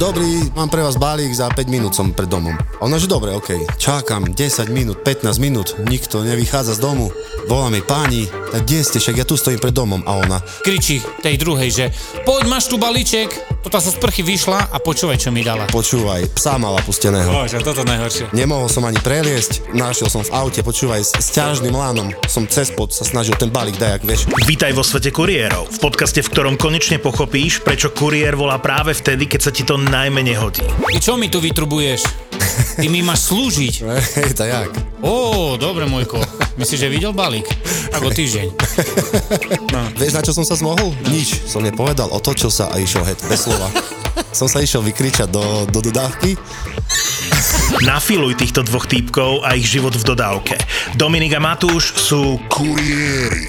dobrý, mám pre vás balík, za 5 minút som pred domom. Ona, že dobre, okej. Čakám 10 minút, 15 minút, nikto nevychádza z domu. Volá mi páni, tak kde ste, však ja tu stojím pred domom. A ona, Kričí tej druhej, že poď, máš tu balíček. Toto sa z prchy vyšla a počúvaj, čo mi dala. počúvaj, psa mala pusteného. Bože, toto najhoršie. Nemohol som ani preliesť, našiel som v aute, počúvaj, s, s ťažným lánom. Som cez pod sa snažil ten balík dajak, vieš. Vítaj vo svete kuriérov, v podcaste, v ktorom konečne pochopíš, prečo kuriér volá práve vtedy, keď sa ti to najmenej hodí. Ty čo mi tu vytrubuješ? Ty mi máš slúžiť. Hej, to jak? Ó, dobre, môjko. Myslíš, že videl balík? Tak o týždeň. Vieš, na čo som sa zmohol? Nič. Som nepovedal, otočil sa a išiel het, bez slova. som sa išiel vykričať do, do dodávky. Nafiluj týchto dvoch týpkov a ich život v dodávke. Dominik a Matúš sú kuriéri.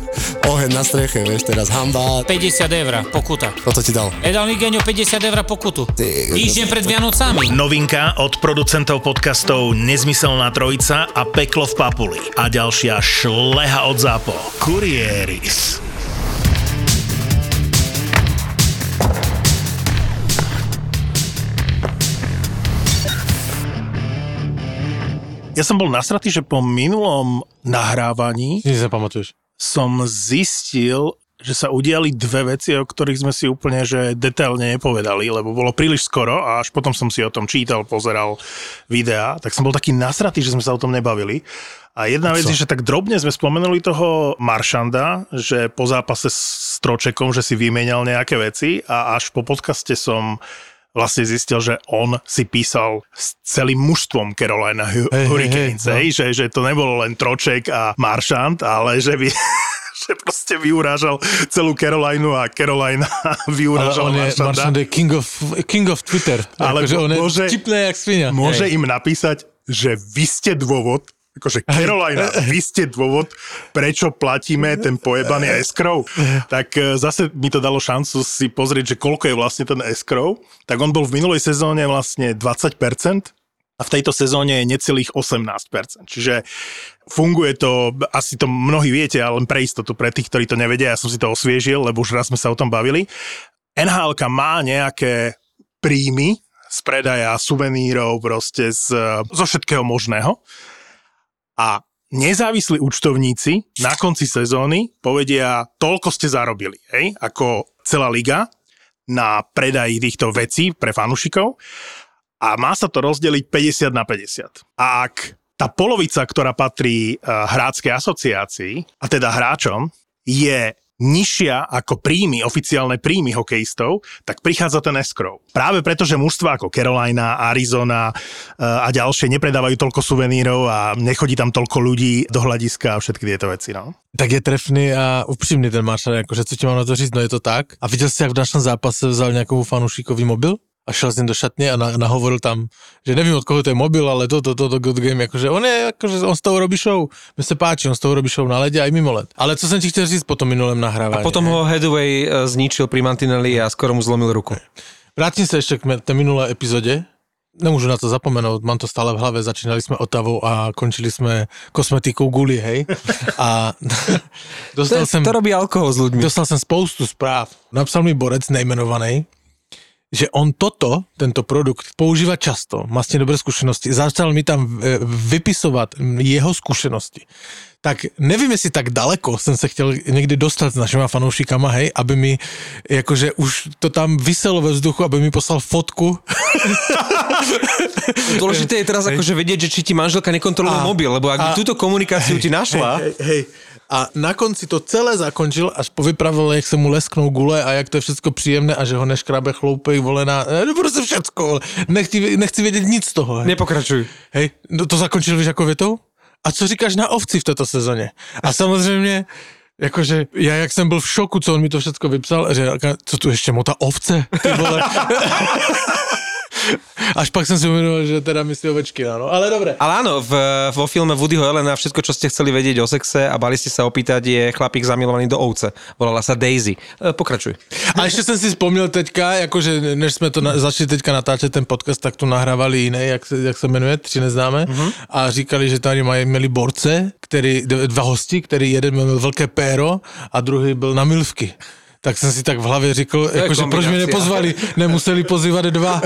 oheň na streche, vieš, teraz hamba. 50 eur, pokuta. Toto ti dal. Mi Genio 50 eur pokutu. Týždeň pred Vianocami. Novinka od producentov podcastov Nezmyselná trojica a Peklo v Papuli. A ďalšia šleha od zápo. Kurieris. Ja som bol nasratý, že po minulom nahrávaní Si zapamatuješ. Som zistil, že sa udiali dve veci, o ktorých sme si úplne že detailne nepovedali, lebo bolo príliš skoro a až potom som si o tom čítal, pozeral videá, tak som bol taký nasratý, že sme sa o tom nebavili. A jedna vec je, že tak drobne sme spomenuli toho Maršanda, že po zápase s Tročekom, že si vymenal nejaké veci a až po podcaste som vlastne zistil, že on si písal s celým mužstvom Carolina Hurricanes, hej, no. hej, že, že to nebolo len Troček a Maršant, ale že by že proste vyurážal celú Carolinu a Carolina Ale vyurážal on je, Maršanda. Maršand je king of, king of Twitter. Ale akože on je môže- vtipný jak svinia. Môže Hej. im napísať, že vy ste dôvod, akože Carolina, vy ste dôvod, prečo platíme ten pojebaný escrow. Tak e, zase mi to dalo šancu si pozrieť, že koľko je vlastne ten escrow. Tak on bol v minulej sezóne vlastne 20%, a v tejto sezóne je necelých 18%. Čiže funguje to, asi to mnohí viete, ale len pre istotu, pre tých, ktorí to nevedia, ja som si to osviežil, lebo už raz sme sa o tom bavili. nhl má nejaké príjmy z predaja suvenírov, proste z, zo všetkého možného. A nezávislí účtovníci na konci sezóny povedia, toľko ste zarobili, hej, ako celá liga na predaj týchto vecí pre fanúšikov a má sa to rozdeliť 50 na 50. A ak tá polovica, ktorá patrí uh, hráckej asociácii, a teda hráčom, je nižšia ako príjmy, oficiálne príjmy hokejistov, tak prichádza ten escrow. Práve preto, že mužstva ako Carolina, Arizona uh, a ďalšie nepredávajú toľko suvenírov a nechodí tam toľko ľudí do hľadiska a všetky tieto veci. No. Tak je trefný a upřímný ten Maršand, jakože co ti mám na to říct, no je to tak. A viděl jsi, jak v našem zápase vzal nějakou fanoušíkový mobil? A šel s ním do šatně a na, nahovoril tam, že nevím od koho to je mobil, ale to, to, to, to good game, jakože on je, akože on z toho robí show. Mně se páči, on z toho robí show na ledě a i mimo led. Ale co jsem ti chtěl říct po tom minulém nahrávání? A potom ho Hathaway e, zničil pri Mantinelli a skoro mu zlomil ruku. Vrátim sa ešte k tej minulé epizode. Nemôžu na to zapomenout, mám to stále v hlave, začínali sme Otavou a končili sme kosmetikou Guli, hej. A To, dostal je, som... to robí alkohol s ľuďmi. Dostal som spoustu správ. Napsal mi borec nejmenovaný, že on toto, tento produkt, používa často, má s dobré zkušenosti. Začal mi tam e, vypisovat jeho zkušenosti. Tak nevím, jestli tak daleko jsem se chtěl někdy dostat s našima fanoušikama, hej, aby mi, jakože už to tam vyselo ve vzduchu, aby mi poslal fotku. Dôležité je teraz akože vedieť, že či ti manželka nekontroluje mobil, lebo ak by túto komunikáciu ti našla, Hej, hej. A na konci to celé zakončil, až povypravil, jak se mu lesknou gule a jak to je všechno příjemné a že ho neškrabe chloupej, volená, no prostě všecko, nechci, nechci vědět nic z toho. Hej. nepokračuj. Hej, no to zakončil víš jako větou? A co říkáš na ovci v této sezóně? A samozřejmě, jakože já jak jsem byl v šoku, co on mi to všechno vypsal, že co tu ještě mota ovce, ty vole. Až pak jsem si uvědomil, že teda myslí ovečky, no. Ale dobré. Ale áno, v, vo filme Woodyho Elena všetko, čo ste chceli vedieť o sexe a bali ste sa opýtať, je chlapík zamilovaný do ovce. Volala sa Daisy. E, pokračuj. A ještě jsem si vzpomněl teďka, jakože než jsme to na, začali teďka natáčet ten podcast, tak tu nahrávali jiné, jak se, jak se jmenuje, tři neznáme, uh-huh. a říkali, že tady mají, měli borce, který, dva hosti, který jeden měl velké péro a druhý byl na milvky. Tak jsem si tak v hlavě říkal, jakože proč mě nepozvali, nemuseli pozývat dva.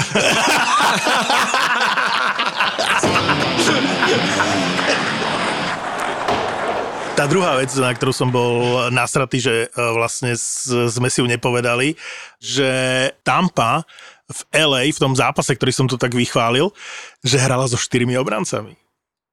Tá druhá vec, na ktorú som bol nasratý, že e, vlastne s- sme si ju nepovedali, že Tampa v LA, v tom zápase, ktorý som tu tak vychválil, že hrala so štyrmi obrancami.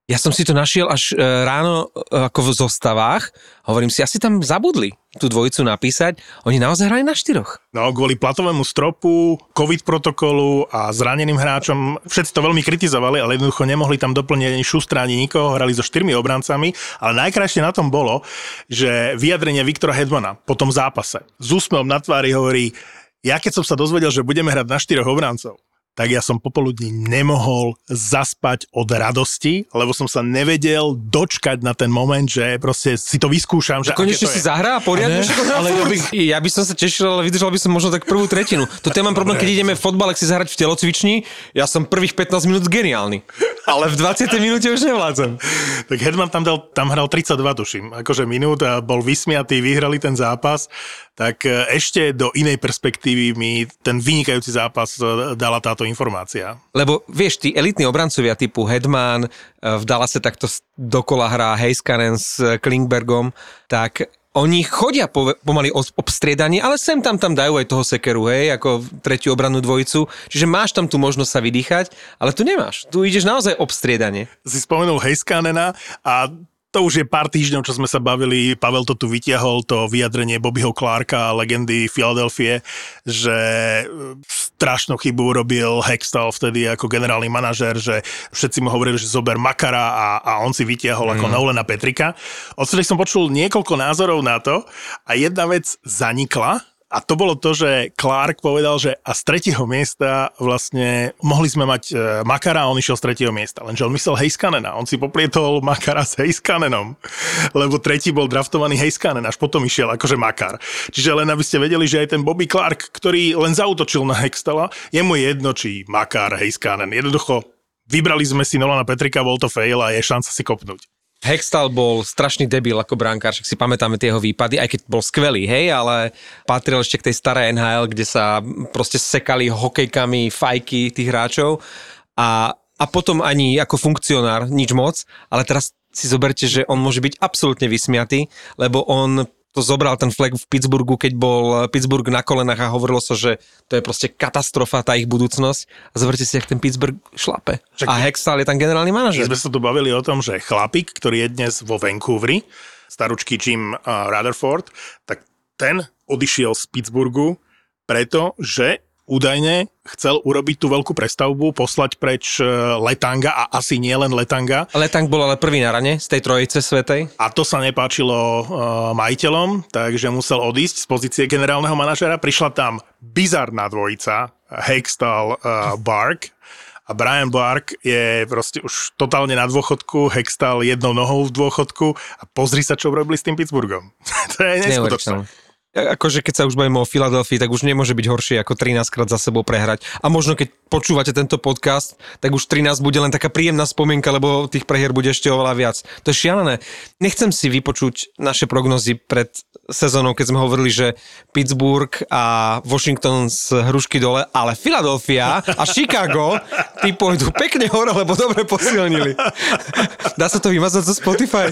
Ja som si to našiel až e, ráno e, ako v zostavách. Hovorím si, asi tam zabudli tú dvojicu napísať. Oni naozaj hrali na štyroch. No, kvôli platovému stropu, COVID protokolu a zraneným hráčom, všetci to veľmi kritizovali, ale jednoducho nemohli tam doplniť ani Šustra, ani nikoho, hrali so štyrmi obrancami, ale najkrajšie na tom bolo, že vyjadrenie Viktora Hedmana po tom zápase s úsmevom na tvári hovorí, ja keď som sa dozvedel, že budeme hrať na štyroch obrancov, tak ja som popoludní nemohol zaspať od radosti, lebo som sa nevedel dočkať na ten moment, že proste si to vyskúšam. Že aké Konečne si je. zahrá poriadne. Ale ja bych- Ja by som sa tešil, ale vydržal by som možno tak prvú tretinu. To ja mám problém, keď ideme v fotbale si zahrať v telocvični. Ja som prvých 15 minút geniálny. Ale v 20. minúte už nevládzem. Tak Hedman tam, dal, tam hral 32, tuším, akože minút a bol vysmiatý, vyhrali ten zápas, tak e, ešte do inej perspektívy mi ten vynikajúci zápas e, dala táto informácia. Lebo vieš, tí elitní obrancovia typu Hedman, eh, v Dallase takto dokola hrá Heiskanen s eh, Klingbergom, tak oni chodia po, pomaly obstriedanie, ale sem tam tam dajú aj toho sekeru, hej, ako tretiu obrannú dvojicu. Čiže máš tam tú možnosť sa vydýchať, ale tu nemáš. Tu ideš naozaj obstriedanie. Si spomenul Heiskanena a to už je pár týždňov, čo sme sa bavili, Pavel to tu vytiahol, to vyjadrenie Bobbyho Clarka, legendy Filadelfie, že e, strašnú chybu robil Hextall vtedy ako generálny manažer, že všetci mu hovorili, že zober Makara a, a on si vytiahol ako Nolena Petrika. Odtedy som počul niekoľko názorov na to a jedna vec zanikla, a to bolo to, že Clark povedal, že a z tretieho miesta vlastne mohli sme mať e, Makara a on išiel z tretieho miesta. Lenže on myslel Heiskanena. On si poplietol Makara s Heiskanenom, lebo tretí bol draftovaný Heiskanen, až potom išiel akože Makar. Čiže len aby ste vedeli, že aj ten Bobby Clark, ktorý len zautočil na Hextala, je mu jedno, či Makar, Heiskanen. Jednoducho vybrali sme si Nolana Petrika, bol to fail a je šanca si kopnúť. Hextal bol strašný debil ako brankár, však si pamätáme tie jeho výpady, aj keď bol skvelý, hej, ale patril ešte k tej starej NHL, kde sa proste sekali hokejkami fajky tých hráčov. A, a potom ani ako funkcionár nič moc, ale teraz si zoberte, že on môže byť absolútne vysmiatý, lebo on to zobral ten flag v Pittsburghu, keď bol Pittsburgh na kolenách a hovorilo sa, že to je proste katastrofa, tá ich budúcnosť. A zoberte si, jak ten Pittsburgh šlape. Však- a Hextall je tam generálny My manažer. sme sa tu bavili o tom, že chlapík, ktorý je dnes vo Vancouveri, staručký Jim uh, Rutherford, tak ten odišiel z Pittsburghu preto, že údajne chcel urobiť tú veľkú prestavbu, poslať preč e, Letanga a asi nie len Letanga. Letang bol ale prvý na rane z tej trojice svetej. A to sa nepáčilo uh, majiteľom, takže musel odísť z pozície generálneho manažera. Prišla tam bizarná dvojica, Hextall uh, Bark. A Brian Bark je proste už totálne na dôchodku, Hextall jednou nohou v dôchodku a pozri sa, čo robili s tým Pittsburghom. to je neskutočné. Neuveriteľné. Akože keď sa už bavíme o Filadelfii, tak už nemôže byť horšie ako 13 krát za sebou prehrať. A možno keď počúvate tento podcast, tak už 13 bude len taká príjemná spomienka, lebo tých prehier bude ešte oveľa viac. To je šialené. Nechcem si vypočuť naše prognozy pred sezónou, keď sme hovorili, že Pittsburgh a Washington z hrušky dole, ale Philadelphia a Chicago, tí pôjdu pekne hore, lebo dobre posilnili. Dá sa to vymazať zo Spotify?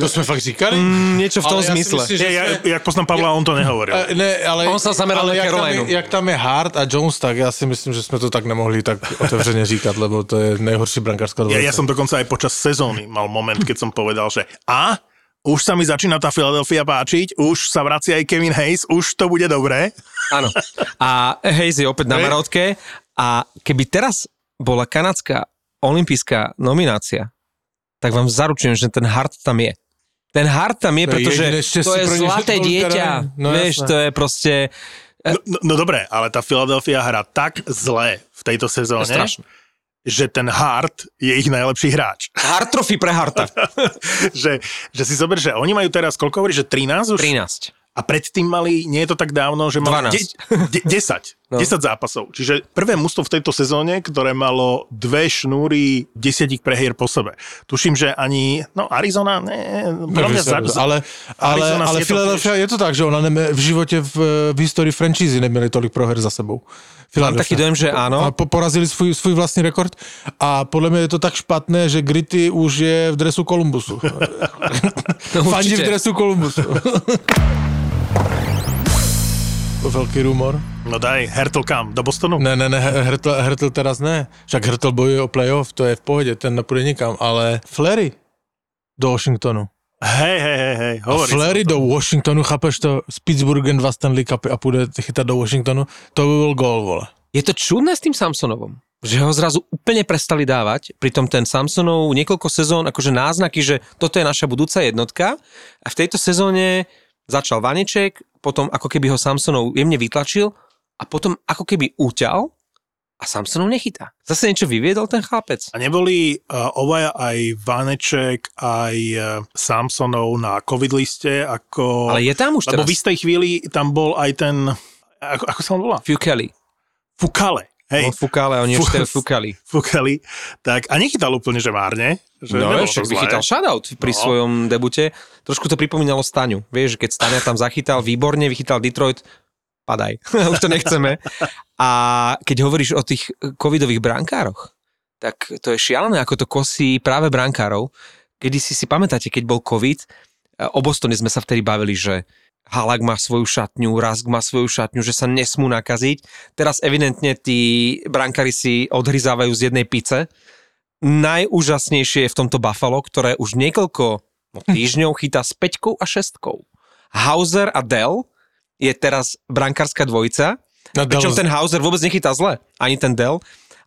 To jsme fakt říkali? Mm, niečo v tom Ale zmysle. myslím, že Ja, ja, jsme- jak poznám Pavla, on to nehovoril. Eh, Ne, ale, On sa zameral na jak tam, Carolinu. je, jak tam je Hart a Jones, tak já si myslím, že jsme to tak nemohli tak otevřeně říkat, lebo to je nejhorší brankářská Ja, dvojice. ja som dokonca aj počas sezóny mal moment, keď som povedal, že a už sa mi začína tá Philadelphia páčiť, už sa vracia aj Kevin Hayes, už to bude dobré. Áno. A Hayes je opäť na. Marotke a keby teraz bola kanadská olimpijská nominácia, tak vám zaručujem, že ten Hart tam je. Ten Hart tam je, To je pretože šťastie to je zlaté dieťa. no vieš, jasné. to je proste No, no, no dobre, ale tá Philadelphia hrá tak zle v tejto sezóne, že ten Hart je ich najlepší hráč. Hard trophy pre Harta. že, že si zober, že oni majú teraz, koľko hovorí, že 13 už? 13. A predtým mali, nie je to tak dávno, že mali 12. de, de, 10, No. 10 zápasov. Čiže prvé mužstvo v tejto sezóne, ktoré malo dve šnúry desiatik prehier po sebe. Tuším, že ani, no Arizona, ne, podľa mňa za, za, ale, ale, Arizona ale je to Philadelphia je to tak, že ona neme, v živote v, v histórii franchízy neměli tolik proher za sebou. Mám taký dojem, že áno. A po, porazili svůj, svůj vlastní rekord a podle mě je to tak špatné, že Gritty už je v dresu Kolumbusu. No, Fandí v dresu Kolumbusu. Velký rumor. No daj, Hertel kam? Do Bostonu? Ne, ne, ne, Hertel, Hertel teraz ne. Však Hertel bojuje o playoff, to je v pohodě, ten nepůjde nikam, ale Flery do Washingtonu. Hej, hej, hej, hej, A hovorí Flery do. Washingtonu, chápeš to? S Pittsburghem dva Stanley Cupy a půjde chytat do Washingtonu, to by byl gól, vole. Je to čudné s tým Samsonovom, že ho zrazu úplne prestali dávať, pritom ten Samsonov niekoľko sezón, akože náznaky, že toto je naša budúca jednotka a v tejto sezóne začal Vaneček, potom ako keby ho Samsonov jemne vytlačil a potom ako keby úťal a Samsonov nechytá. Zase niečo vyviedol ten chlapec. A neboli uh, obaja aj Vaneček, aj uh, Samsonov na covid liste, ako... Ale je tam už Lebo teraz v istej chvíli tam bol aj ten... Ako, ako sa on volá? Fukeli. Fukale. Hej, On Fukale, oni Fu- už to Fukali. Fukali. Tak, a nechytal úplne, že márne. Že No, však vychytal shoutout pri No. svojom debute. Trošku to pripomínalo Staňu. Vieš, keď Staňa tam zachytal výborne, vychytal Detroit, padaj. Už to nechceme. A keď hovoríš o tých covidových brankároch, tak to je šialené, ako to kosí práve brankárov. Kedy si si pamätáte, keď bol covid, o Bostone sme sa vtedy bavili, že Halak má svoju šatňu, Rask má svoju šatňu, že sa nesmú nakaziť. Teraz evidentne tí brankári si odhryzávajú z jednej pice. Najúžasnejšie je v tomto Buffalo, ktoré už niekoľko no, týždňov chytá s peťkou a šestkou. Hauser a Dell je teraz brankárska dvojica, No, pričom ten Hauser vôbec nechytá zle, ani ten Dell,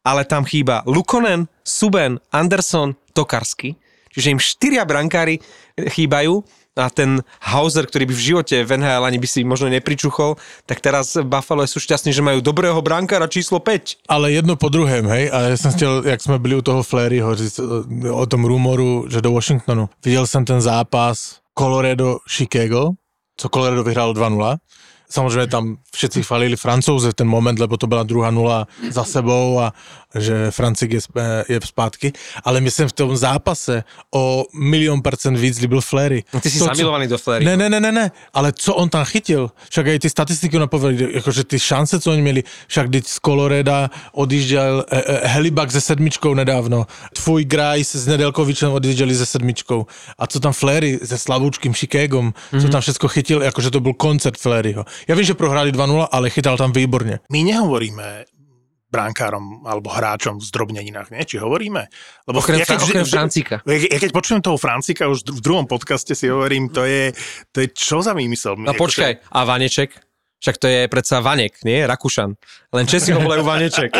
ale tam chýba Lukonen, Suben, Anderson, Tokarsky. Čiže im štyria brankári chýbajú a ten Hauser, ktorý by v živote v NHL ani by si možno nepričuchol, tak teraz Buffalo sú šťastní, že majú dobrého brankára číslo 5. Ale jedno po druhém, hej, a já jsem chtěl, jak jsme byli u toho Fleryho, eh, o tom rumoru, že do Washingtonu. Viděl jsem ten zápas Colorado-Chicago, co Colorado vyhrálo 2-0. Samozřejmě tam všetci chválili Francouze v ten moment, lebo to byla druhá nula za sebou a že Francik je, je zpátky. Ale myslím v tom zápase o milion percent víc líbil Flery. Ty si To, zamilovaný do Flery. Ne, ne, ne, ne, ne, ale co on tam chytil, však aj ty statistiky napovedali, jakože ty šance, co oni měli, však teď z Coloreda odjížděl eh, eh, Helibak se sedmičkou nedávno, tvůj Grice s Nedelkovičem odjížděli se sedmičkou a co tam Flery se Slavúčkým Chicagom, co tam všetko chytil, jakože to byl koncert Fleryho. Ja vím, že prohráli 2-0, ale chytal tam výborně. My nehovoríme brankárom alebo hráčom v zdrobneninách, nie? Či hovoríme? Lebo Okrem, Fra- keď- okrem Francíka. Ja, ja keď počujem toho Francika už v druhom podcaste si hovorím, to je, to je čo za výmysel? No počkaj, a Vaneček? Však to je predsa Vanek, nie? Rakušan. Len Česi ho volajú Vaneček.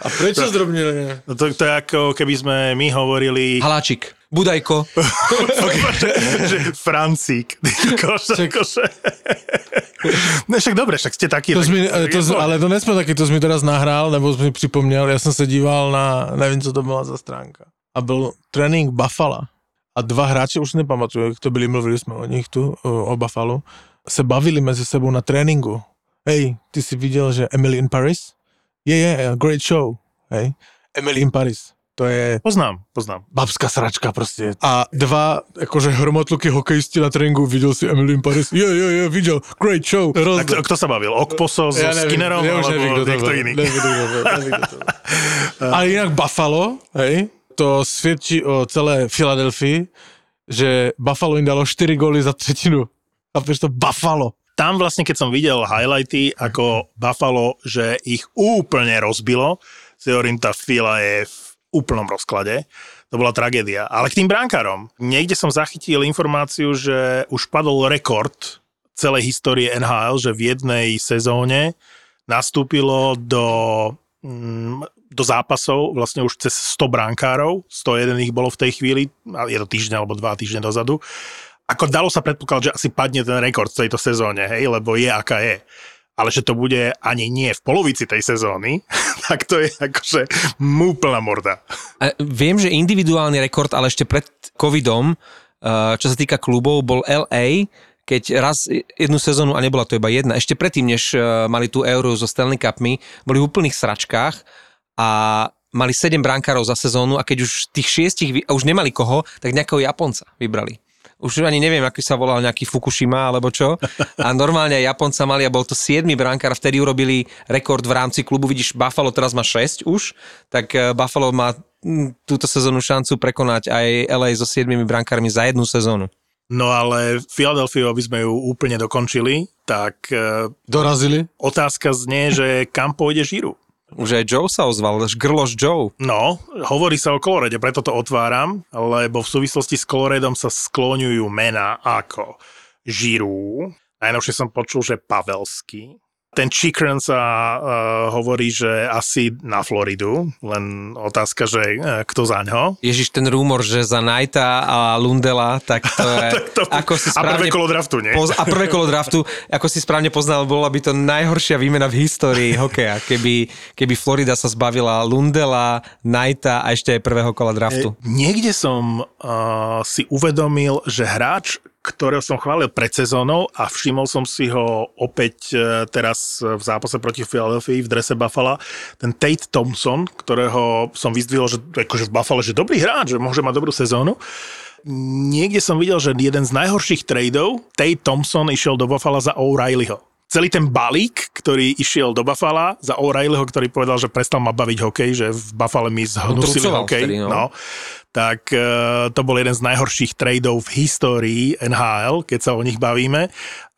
A prečo zdrobnili? No to, to je ako keby sme my hovorili, Haláčik. Budajko. Francík. Kože, kože. No však dobre, však ste takí. To tak- mi, to, to- ale to nesmí taky, to jsi mi teraz nahrál, nebo jsi mi připomněl, já jsem se díval na, nevím, co to byla za stránka. A byl trénink Buffalo. A dva hráči, už nepamatuju, jak to byli, mluvili jsme o nich tu, o, Buffalo, se bavili mezi sebou na tréninku. Hej, ty jsi viděl, že Emily in Paris? Je, je, great show. Hej, Emily in Paris. To je Poznám, poznám. babská sračka prostě. A dva, jakože hromotluky hokejisti na tréninku, viděl si Emily in Paris? Je, je, je, viděl, great show. A Rozdel. kto, kto sa bavil? Okposo so Skinnerom? ja už nevím, kto to iný? Nevím, nevím, byl. Ale jinak Buffalo, hej, to svědčí o celé Filadelfii, že Buffalo jim dalo 4 góly za třetinu. Chápeš to? Buffalo. tam vlastne, keď som videl highlighty ako Buffalo, že ich úplne rozbilo, si hovorím, tá fila je v úplnom rozklade. To bola tragédia. Ale k tým bránkarom. Niekde som zachytil informáciu, že už padol rekord celej histórie NHL, že v jednej sezóne nastúpilo do, mm, do zápasov vlastne už cez 100 bránkárov. 101 ich bolo v tej chvíli, a je to týždeň alebo dva týždne dozadu. ako dalo sa predpokladať, že asi padne ten rekord v tejto sezóne, hej, lebo je aká je. Ale že to bude ani nie v polovici tej sezóny, tak to je akože úplná morda. A viem, že individuálny rekord, ale ešte pred covidom, uh, čo sa týka klubov, bol LA, keď raz jednu sezónu, a nebola to iba jedna, ešte predtým, než uh, mali tú euro so Stanley Cupmi, boli v úplných sračkách a mali 7 brankárov za sezónu a keď už tých šiestich, vy- a už nemali koho, tak nejakého Japonca vybrali. Už ani neviem, aký sa volal nejaký Fukushima alebo čo. A normálne Japonca mali a bol to 7 brankár, vtedy urobili rekord v rámci klubu. Vidíš, Buffalo teraz má 6 už, tak eh, Buffalo má mm, túto sezónu šancu prekonať aj LA so 7 brankármi za jednu sezónu. No ale Philadelphia, aby sme ju úplne dokončili, tak e, Dorazili? otázka znie, že kam pôjde Žiru. Už aj Joe sa ozval, Grloš Joe. No, hovorí sa o Kolorede, preto to otváram, lebo v súvislosti s Koloredom sa skloňujú mená ako Žiru, najnovšie som počul, že Pavelský, ten Chikrin sa uh, hovorí, že asi na Floridu, len otázka, že uh, kto za ňo. Ježiš, ten rumor, že za Knighta a Lundela, tak to je... To- ako si a správne, prvé kolo draftu, nie? Poz, a prvé kolo draftu, ako si správne poznal, bola by to najhoršia výmena v histórii hokeja, keby, keby Florida sa zbavila Lundela, Knighta a ešte aj prvého kola draftu. Niekde som uh, si uvedomil, že hráč, ktorého som chválil pred sezónou a všimol som si ho opäť uh, teraz v zápase proti Philadelphia v drese Buffalo, ten Tate Thompson, ktorého som vyzdvihol, že akože v Buffalo, že dobrý hráč, že môže mať dobrú sezónu. Niekde som videl, že jeden z najhorších tradeov, Tate Thompson išiel do Buffalo za O'Reillyho. Celý ten balík, ktorý išiel do Buffalo za O'Reillyho, ktorý povedal, že prestal ma baviť hokej, že v Buffalo mi zhnusili hokej. vtedy, no. no tak e, to bol jeden z najhorších tradeov v histórii NHL, keď sa o nich bavíme.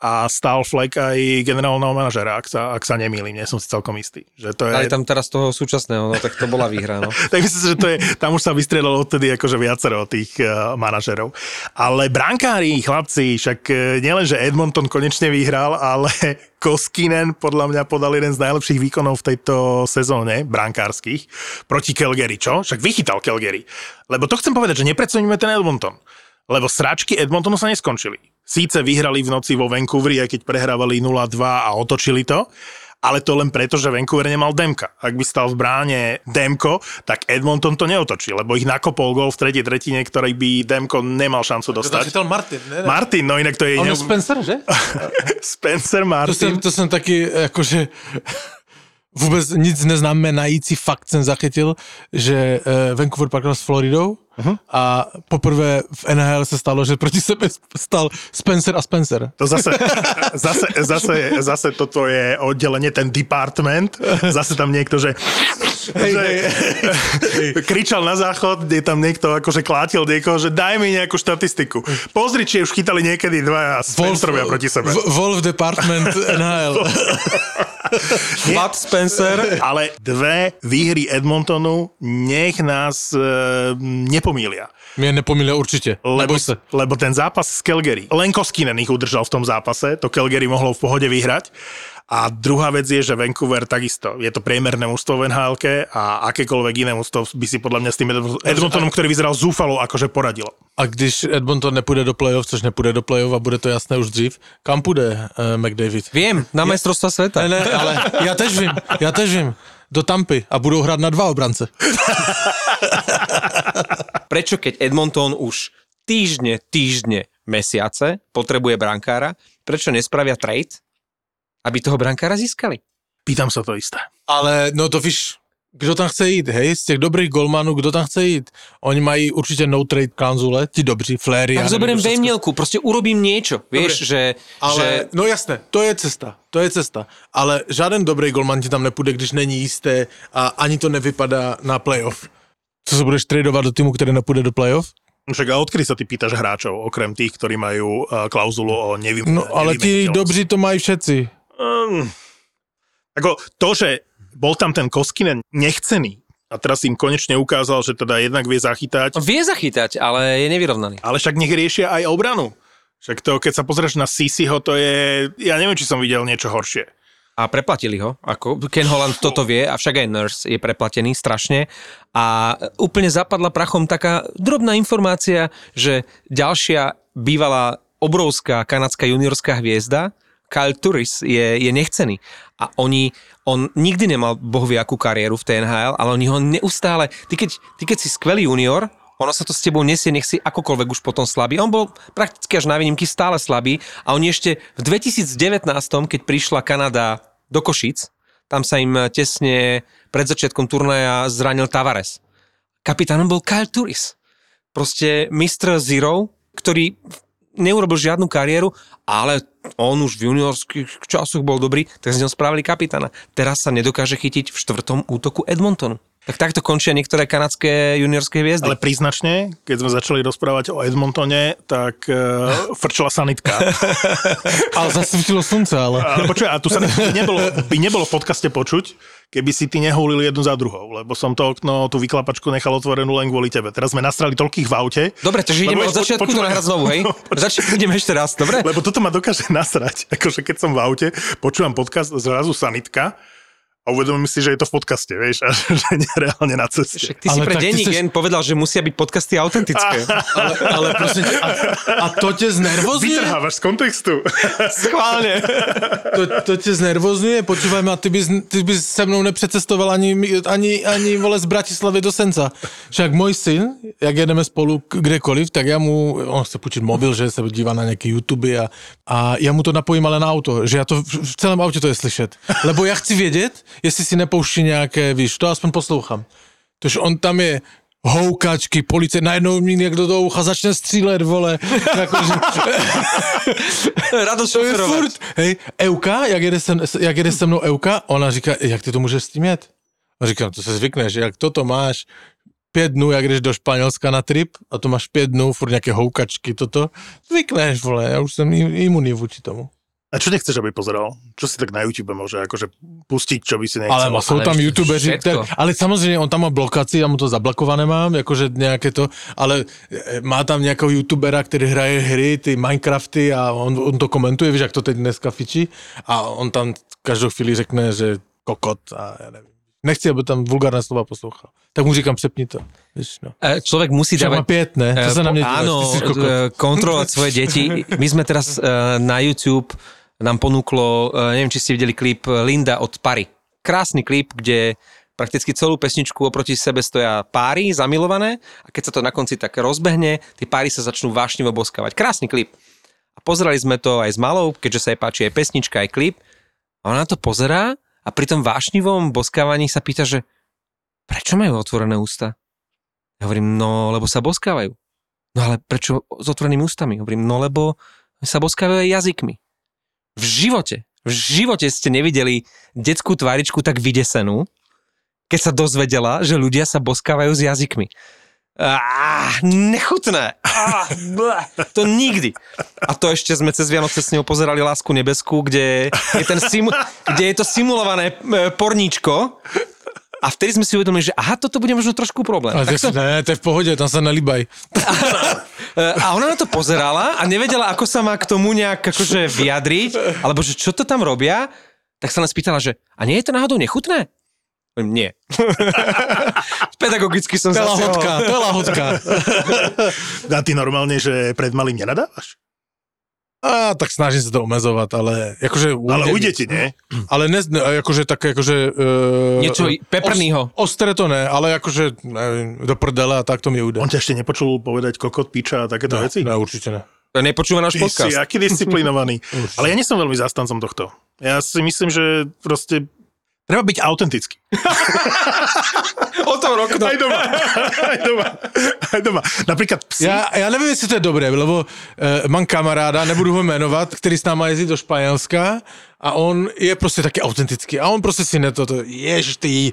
A stál Fleck aj generálneho manažera, ak sa, ak sa nemýlim, nie som si celkom istý. Že to je, Aj tam teraz toho súčasného, no tak to bola výhra, no. tak myslím že to je, tam už sa vystriedalo odtedy akože viacero tých uh, manažerov. Ale brankári, chlapci, však uh, nielen, že Edmonton konečne vyhral, ale Koskinen podľa mňa podal jeden z najlepších výkonov v tejto sezóne, brankárskych, proti Calgary, čo? Však vychytal Calgary. Lebo to chcem povedať, že nepredsuníme ten Edmonton. Lebo sračky Edmontonu sa neskončili. Síce vyhrali v noci vo Vancouveri, aj keď prehrávali 0-2 a otočili to, ale to len preto, že Vancouver nemal Demka. Ak by stal v bráne Demko, tak Edmonton to neotočí, lebo ich nakopol gol v tretej tretine, ktorý by Demko nemal šancu To dostať. chytal Martin, ne? ne? Martin, no inak to je... On neu- Spencer, že? Spencer To Martin. jsem, to jsem taky, jakože vůbec nic neznamenající fakt jsem zachytil, že uh, Vancouver parkoval s Floridou uh-huh. a poprvé v NHL se stalo, že proti sebe stal Spencer a Spencer. To zase, zase, zase, zase toto je oddelenie, ten department, zase tam niekto, že, Hej, že hej, kričal na záchod, je tam niekto akože klátil niekoho, že daj mi nejakú štatistiku. Pozri, či už chytali niekedy dvaja Spencerovia proti sebe. Wolf Department NHL. Vlad Spencer, Ale dve výhry Edmontonu nech nás e, nepomília. Mě nepomílil určitě. Lebo, se. lebo ten zápas s Calgary, len Koskinen ich udržal v tom zápase, to Calgary mohlo v pohode vyhrať. A druhá vec je, že Vancouver takisto, je to priemerné mústvo v nhl a akékoľvek iné mústvo by si podľa mňa s tým Edmontonom, ktorý vyzeral zúfalo, akože poradilo. A když Edmonton nepůjde do playoff, což nepůjde do playoff a bude to jasné už dřív, kam půjde uh, McDavid? viem, na majstrovstva sveta. Ne, ne, ale já tež vím, já tež vím. Do Tampy a budou hrát na dva obrance. Prečo keď Edmonton už týždne, týždne, mesiace potrebuje brankára, prečo nespravia trade, aby toho brankára získali? Pýtam sa to isté. Ale no to víš, kdo tam chce jít, hej, z těch dobrých golmanů, kdo tam chce jít? Oni mají určitě no trade klauzule, ti dobří, Fléry. Tak zoberiem Vejmielku, proste urobím niečo, vieš, že, Ale, že no jasné, to je cesta, to je cesta. Ale žádný dobrý golman ti tam nepůjde, když není jisté a ani to nevypadá na playoff. Co se budeš tradovat do týmu, který nepůjde do playoff? Však a odkedy sa ty pýtaš hráčov, okrem tých, ktorí majú uh, klauzulu o nevym- No ale ti nevymeniteľnosti? dobří to mají všetci. Um, ako to, že bol tam ten Koskinen nechcený a teraz im konečne ukázal, že teda jednak vie zachytať, vie zachytať, ale je nevyrovnaný. ale však nech riešia aj obranu. Však to, keď sa pozrieš na Sisiho, to je, ja neviem, či som videl niečo horšie. A preplatili ho, ako Ken Holland toto vie, avšak aj Nurse je preplatený strašne. A úplne zapadla prachom taká drobná informácia, že ďalšia bývalá obrovská kanadská juniorská hviezda, Kyle Turris je, je nechcený. A oni, on nikdy nemal bohvie akú kariéru v TNHL, ale oni ho neustále, ty keď, ty keď si skvelý junior, ono sa to s tebou nesie, nech si akokoľvek už potom slabý. On bol prakticky až na výnimky stále slabý a oni ešte v 2019, keď prišla Kanada do Košic, tam sa im tesne pred začiatkom turnaja zranil Tavares. Kapitánom bol Kyle Turris. Proste Mr. Zero, ktorý neurobil žiadnu kariéru, ale on už v juniorských časoch bol dobrý, tak z neho spravili kapitána. Teraz sa nedokáže chytiť v štvrtom útoku Edmontonu. Tak takto končia niektoré kanadské juniorské hviezdy. Ale príznačne, keď sme začali rozprávať o Edmontone, tak uh, frčila sanitka. Ale zasvítilo slnce, ale... Ale počuj, a tu sa by nebolo, by nebolo v podcaste počuť, keby si ty nehulil jednu za druhou, lebo som to okno, tú vyklapačku nechal otvorenú len kvôli tebe. Teraz sme nastrali toľkých v aute. Dobre, takže ideme od začiatku počúvaj- to nahrať znovu, hej? No. Zač- ideme ešte raz, dobre? Lebo toto ma dokáže nasrať. Akože keď som v aute, počúvam podcast, zrazu sanitka a uvedomím si, že je to v podcaste, vieš, a že nie je reálne na ceste. Však ty si Ale pre tak ty denník chceš- povedal, že musia byť podcasty autentické. Ale, ale prosím, ťa, a, a to ťa znervozňuje? Vytrhávaš z kontextu. Schválne. To, to tě znervozňuje? Počúvaj ma, ty bys, ty bys se mnou nepřecestoval ani, ani, ani vole z Bratislavy do Senca. Však můj syn, jak jedeme spolu kdekoliv, tak já mu, on chce půjčit mobil, že se dívá na nějaké YouTube a, a já mu to napojím ale na auto, že já to v, v celém autě to je slyšet. Lebo já chci vědět, jestli si nepouští nějaké, víš, to aspoň poslouchám. Tož on tam je houkačky, policie, najednou mi někdo do ucha začne střílet, vole. Jakože, Radosť to je furt. Hej, Euka, jak jede, se, jak jede se mnou Euka, ona říká, jak ty to můžeš s tím jet? A říkám, to se zvykneš, jak toto máš, pět dnů, jak jdeš do Španělska na trip a to máš pět dnů, furt nějaké houkačky, toto, zvykneš, vole, já už jsem im- imunný vůči tomu. A čo nechceš, aby pozeral? Čo si tak na YouTube môže akože pustiť, čo by si nechcel? Ale jsou ale tam tak, ale samozřejmě on tam má blokaci, já mu to zablokované mám, jakože nějaké to, ale e, má tam nějakého youtubera, který hraje hry, ty Minecrafty a on, on to komentuje, víš, jak to teď dneska fičí a on tam každou chvíli řekne, že kokot a já nevím. Nechci, aby tam vulgárne slova poslouchal. Tak mu říkám, přepni to. Víš, no. E, Človek musí Však má dávať... pět, ne? To e, sa na díváš, Áno, kontrolovať svoje deti. My sme teraz na YouTube nám ponúklo, e, neviem, či ste videli klip Linda od Pary. Krásny klip, kde prakticky celú pesničku oproti sebe stoja páry zamilované a keď sa to na konci tak rozbehne, tie páry sa začnú vášnivo boskavať. Krásny klip. A pozerali sme to aj s malou, keďže sa jej páči aj pesnička, aj klip. A ona na to pozerá a pri tom vášnivom boskávaní sa pýta, že prečo majú otvorené ústa? Ja hovorím, no lebo sa boskávajú. No ale prečo s otvorenými ústami? Hovorím, no lebo sa boskávajú aj jazykmi. V živote, v živote ste nevideli detskú tváričku tak vydesenú, keď sa dozvedela, že ľudia sa boskávajú s jazykmi. Á, nechutné. Á, bleh, to nikdy. A to ešte sme cez Vianoce s ňou pozerali Lásku nebeskú, kde je, ten simu- kde je to simulované e, porníčko a vtedy sme si uvedomili, že aha, toto bude možno trošku problém. Ale Tak som, ne, to je v pohodě, tam se nelíbaj. E, a ona na to pozerala a nevedela, ako sa má k tomu nejak akože vyjadriť, alebo že čo to tam robia, tak sa len spýtala, že a nie je to náhodou nechutné? Nie. Pedagogicky som To je zasiahol. lahotka, to je lahotka. A ty normálne, že pred malým nenadávaš? A tak snažím se to omezovat, ale jakože... Ale ujde ti, nie? Ale ne, ne jakože tak, jakože... Uh, Niečo peprnýho. Os, ostré to ne, ale jakože nevím, do prdele a tak to mi ujde. On ťa ešte nepočul povedať kokot, piča a takéto ne, veci? ne, určitě ne. Nepočúva náš Ty si podcast. aký disciplinovaný. Ale ja nie som veľmi zastancom tohto. Ja si myslím, že proste treba byť autentický. O tom rokno. Aj doma. Aj doma. Aj doma. Napríklad psi. Já, já nevím, jestli to je dobré, lebo uh, mám kamaráda, nebudu ho jmenovat, který s náma jezdí do Španělska a on je prostě taky autentický a on prostě si ne to, to jež ty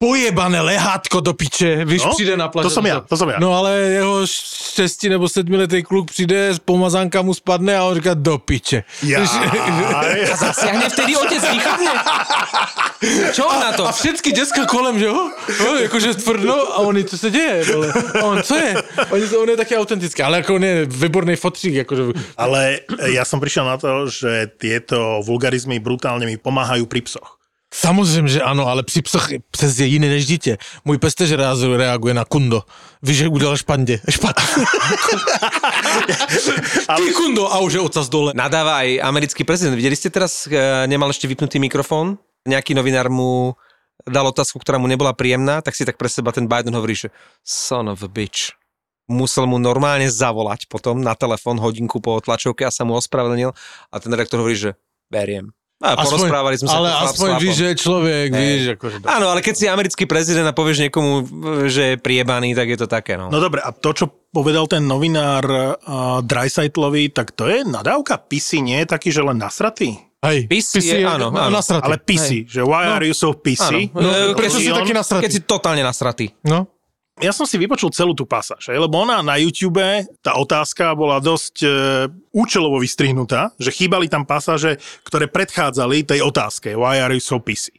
pojebané lehátko do piče, víš, No, přijde na pláž. to som ja, to som ja. No ale jeho šesti nebo sedmiletý kluk přijde, pomazánka mu spadne a on říká do piče. Ja. A zasiahne vtedy otec východne. Čo on na to? A všetky děcka kolem, že jo? No, jakože tvrdno a oni, co se děje? Vole? A on, co je? On, on je taky autentický, ale jako on je výborný fotřík, jakože Ale ja som prišiel na to, že tieto vulgarizmy brutálne mi pomáhajú pri psoch. Samozřejmě, že ano, ale při psoch pes je jiný než dítě. Můj pes tež reaguje na kundo. Víš, že udělal špatně. Špatně. Ty kundo a už je ocas dole. Nadáva aj americký prezident. Videli ste teraz, e, nemal ešte vypnutý mikrofón? Nejaký novinár mu dal otázku, ktorá mu nebola príjemná, tak si tak pre seba ten Biden hovorí, že son of a bitch. Musel mu normálne zavolať potom na telefón hodinku po tlačovke a sa mu ospravedlnil a ten redaktor hovorí, že beriem. A porozprávali sme sa ale aspoň víš, že je člověk, víš, akože... Áno, ale keď si americký prezident a povieš niekomu, že je priebaný, tak je to také, no. No dobre, a to, čo povedal ten novinár uh, Dreisaitlovi, tak to je nadávka? Pisi nie je taký, že len nasratý? Hej, Pis je- áno, áno. nasratý. Ale pisi, že why are you so pissy? Áno. No, prečo si on- taký nasratý? Keď si totálne nasratý. No, Ja som si vypočul celú tú pasáž, lebo ona na YouTube, tá otázka bola dosť e, účelovo vystrihnutá, že chýbali tam pasáže, ktoré predchádzali tej otázke, why are you so pissy?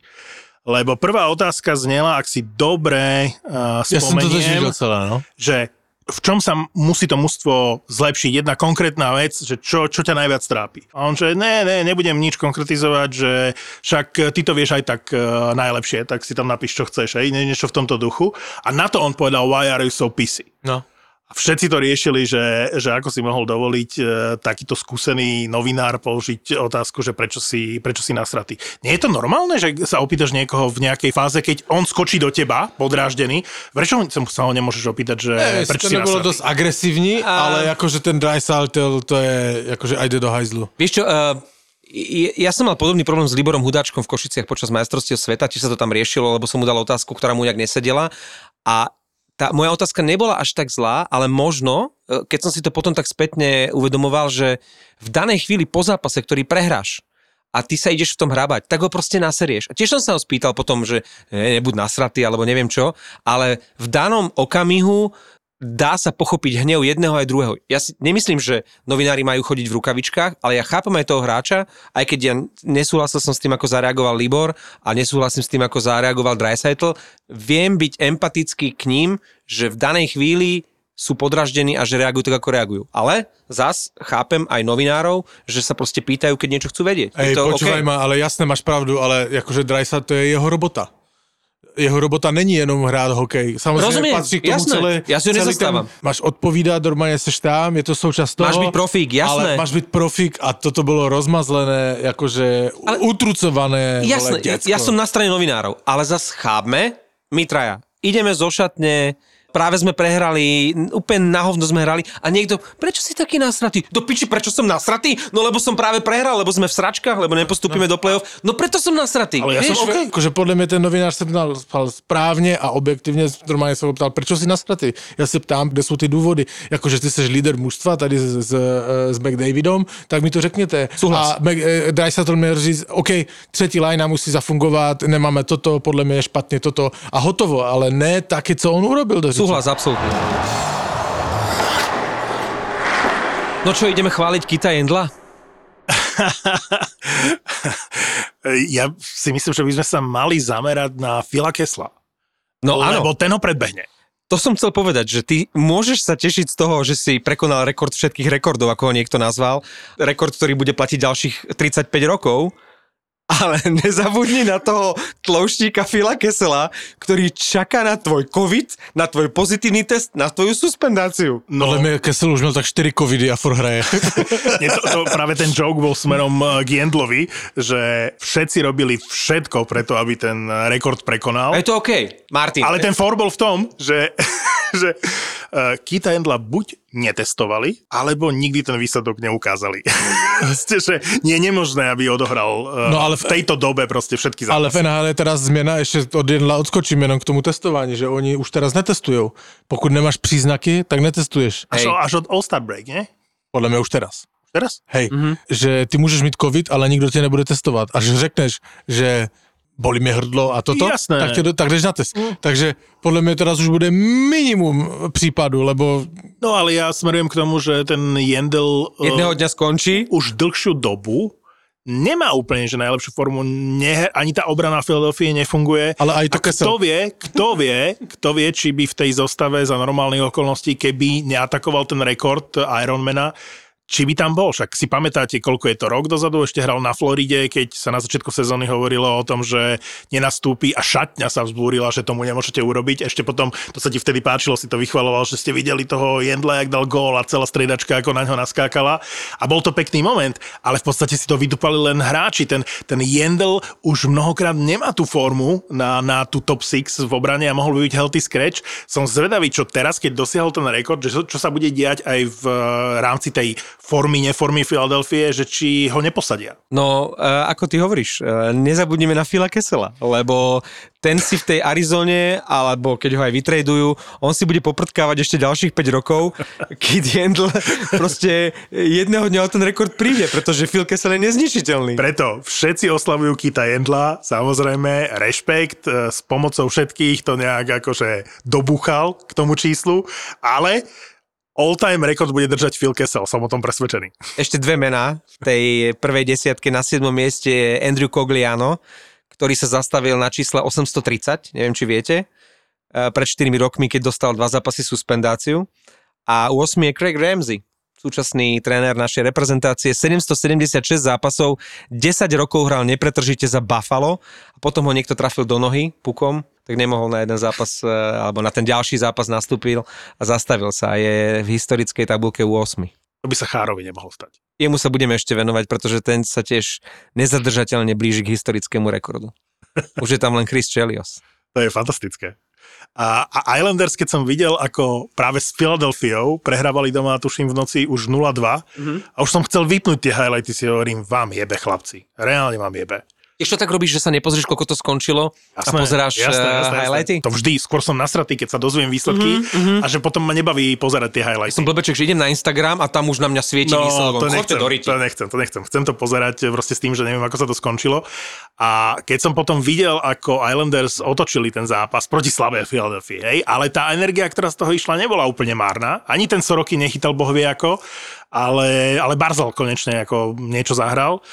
Lebo prvá otázka znela, ak si dobre uh, ja som to spomeniem, celé, no. že v čom sa musí to mužstvo zlepšiť? Jedna konkrétna vec, že čo, čo ťa najviac trápi. A on, že ne, ne, nebudem nič konkretizovať, že však e, ty to vieš aj tak uh, najlepšie, tak si tam napíš, čo chceš, Nie- niečo v tomto duchu. A na to on povedal, why are you so pissy? no. A všetci to riešili, že, že ako si mohol dovoliť e, takýto skúsený novinár položiť otázku, že prečo si, prečo si nasratý. Nie je to normálne, že sa opýtaš niekoho v nejakej fáze, keď on skočí do teba, podráždený, prečo sa ho nemôžeš opýtať, že Ne, prečo to si nasratý? dosť agresívny, A- ale akože ten Dreisaitl, to je, akože aj do hajzlu. Vieš čo, uh, ja som mal podobný problém s Liborom Hudáčkom v Košiciach počas majstrovstiev sveta, či sa to tam riešilo, lebo som mu dal otázku, ktorá mu nejak nesedela. A tá moja otázka nebola až tak zlá, ale možno, e, keď som si to potom tak spätne uvedomoval, že v danej chvíli po zápase, ktorý prehráš, a ty sa ideš v tom hrabať, tak ho proste naserieš. A tiež som sa ho spýtal potom, že ne, nebuď nasratý, alebo neviem čo, ale v danom okamihu dá sa pochopiť hnev jedného aj druhého. Ja si nemyslím, že novinári majú chodiť v rukavičkách, ale ja chápem aj toho hráča, aj keď ja nesúhlasil som s tým, ako zareagoval Libor a nesúhlasím s tým, ako zareagoval Dreisaitl, viem byť empatický k ním, že v danej chvíli sú podraždení a že reagujú tak, ako reagujú. Ale zas chápem aj novinárov, že sa proste pýtajú, keď niečo chcú vedieť. Ej, Je to počúvaj OK? ma, ale jasné, máš pravdu, ale akože Dreisat to je jeho robota. Jeho robota není jenom hrát hokej. Samozřejmě Rozumiem, patří k tomu jasné, celé, ja si celý nezastávam. máš odpovídat, normálně seš tam, je to součást toho. Máš byť profík, jasné. Ale máš byť profík a toto bylo rozmazlené, jakože ale, utrucované. Jasné, vole, ja, ja som na strane novinárov, ale zas chápme, my traja, ideme zo šatne, práve sme prehrali, úplne na hovno sme hrali a niekto, prečo si taký nasratý? Do piči, prečo som nasratý? No lebo som práve prehral, lebo sme v sračkách, lebo nepostupíme do play-off. No preto som nasratý. Ale ja som Vieš? OK. Jakože podle mě ten novinář se ptal ptal správně a objektivně, normálně se ho ptal, proč si nasratý? Já se ptám, kde jsou ty důvody. Jakože ty jsi líder mužstva tady s, s, s McDavidom, tak mi to řekněte. Souhlas. A Mac, eh, Dreisaitl měl říct, OK, třetí line musí zafungovat, nemáme toto, podle mě je špatně toto a hotovo, ale ne taky, co on urobil do. Súhlas, absolútne. No čo, ideme chváliť Kita Jendla? Ja si myslím, že by sme sa mali zamerať na Fila Kesla. No áno. Lebo ten ho predbehne. To som chcel povedať, že ty môžeš sa tešiť z toho, že si prekonal rekord všetkých rekordov, ako ho niekto nazval. Rekord, ktorý bude platiť ďalších 35 rokov. Ale nezabudni na toho tlouštíka Fila Kesela, ktorý čaká na tvoj COVID, na tvoj pozitívny test, na tvoju suspendáciu. No, Podle mě Kessel už měl tak 4 covidy a furt hraje. Nie, to, to, práve ten joke bol smerom eh, k Jendlovi, že všetci robili všetko preto, aby ten eh, rekord prekonal. Je to OK, Martin. Ale ten for bol v tom, že, že uh, Kita Endla buď netestovali, alebo nikdy ten výsledok neukázali. Proste, že nie je nemožné, aby odohral uh, No, ale v v- tejto dobe proste všetky zápasy. Ale v NHL je teraz změna, ještě od jedla odskočím jenom k tomu testování, že oni už teraz netestujou. Pokud nemáš příznaky, tak netestuješ. Až, Hej. až od All-Star Break, nie? Podle mě už teraz. Teraz? Hej, mm-hmm. že ty můžeš mít covid, ale nikdo tě nebude testovat. Až řekneš, že bolí mě hrdlo a toto, Jasné. tak, tě, tak jdeš na test. Mm. Takže podle mě teraz už bude minimum případů, lebo No ale ja smerujem k tomu, že ten Jendl eh, Jedného dňa skončí. už dlhšiu dobu nemá úplne, že najlepšiu formu, ne, ani tá obrana Philadelphia nefunguje. Ale aj to A kto vie, kto vie, kto vie, či by v tej zostave za normálnych okolností, keby neatakoval ten rekord Ironmana, či by tam bol. Však si pamätáte, koľko je to rok dozadu, ešte hral na Floride, keď sa na začiatku sezóny hovorilo o tom, že nenastúpi a šatňa sa vzbúrila, že tomu nemôžete urobiť. Ešte potom, to sa ti vtedy páčilo, si to vychvaloval, že ste videli toho Jendla, jak dal gól a celá striedačka ako na ňo naskákala. A bol to pekný moment, ale v podstate si to vydupali len hráči. Ten, ten Jendl už mnohokrát nemá tú formu na, na tú top 6 v obrane a mohol by byť healthy scratch. Som zvedavý, čo teraz, keď dosiahol ten rekord, že čo sa bude diať aj v rámci tej formy, neformy Filadelfie, že či ho neposadia. No, uh, ako ty hovoríš, uh, nezabudnime na Fila Kessela, lebo ten si v tej Arizone, alebo keď ho aj vytradujú, on si bude poprtkávať ešte ďalších 5 rokov, keď Jendl proste jedného dňa o ten rekord príde, pretože Phil Kessel je nezničiteľný. Preto všetci oslavujú Kita Jendla, samozrejme, rešpekt, e, s pomocou všetkých to nejak akože dobuchal k tomu číslu, ale all-time rekord bude držať Phil Kessel, som o tom presvedčený. Ešte dve mená. V tej prvej desiatke na 7. mieste je Andrew Cogliano, ktorý sa zastavil na čísle 830, neviem či viete, e, pred 4 rokmi, keď dostal dva zápasy suspendáciu. A 8 je Craig Ramsey, súčasný tréner našej reprezentácie, 776 zápasov, 10 rokov hral nepretržite za Buffalo a potom ho niekto trafil do nohy pukom, tak nemohol na jeden zápas, e, alebo na ten ďalší zápas nastúpil a zastavil sa a je v historickej tabulke u 8. To by sa Chárovi nemohol stať. Jemu sa budeme ešte venovať, pretože ten sa tiež nezadržateľne blíži k historickému rekordu. Už je tam len Chris Chelios. To je fantastické. A, a Islanders, keď som videl, ako práve s Philadelphiou prehrávali doma, tuším, v noci už 0-2 mm-hmm. a už som chcel vypnúť tie highlighty, si hovorím, vám jebe chlapci. Reálne vám jebe. Ešte tak robíš, že sa nepozrieš, koľko to skončilo jasné, a pozeráš jasné, eh, jasné, highlighty? Jasné. To vždy, skôr som nasratý, keď sa dozviem výsledky mm-hmm. a že potom ma nebaví pozerať tie highlighty. Som blbeček, že idem na Instagram a tam už na mňa svieti no, výsledok. To nechcem, to nechcem, to nechcem. Chcem to pozerať proste s tým, že neviem, ako sa to skončilo. A keď som potom videl, ako Islanders otočili ten zápas proti slabé Philadelphia, hej, ale tá energia, ktorá z toho išla, nebola úplne márna. Ani ten Soroky nechytal bohvie ako, ale, ale Barzal konečne ako niečo zahral.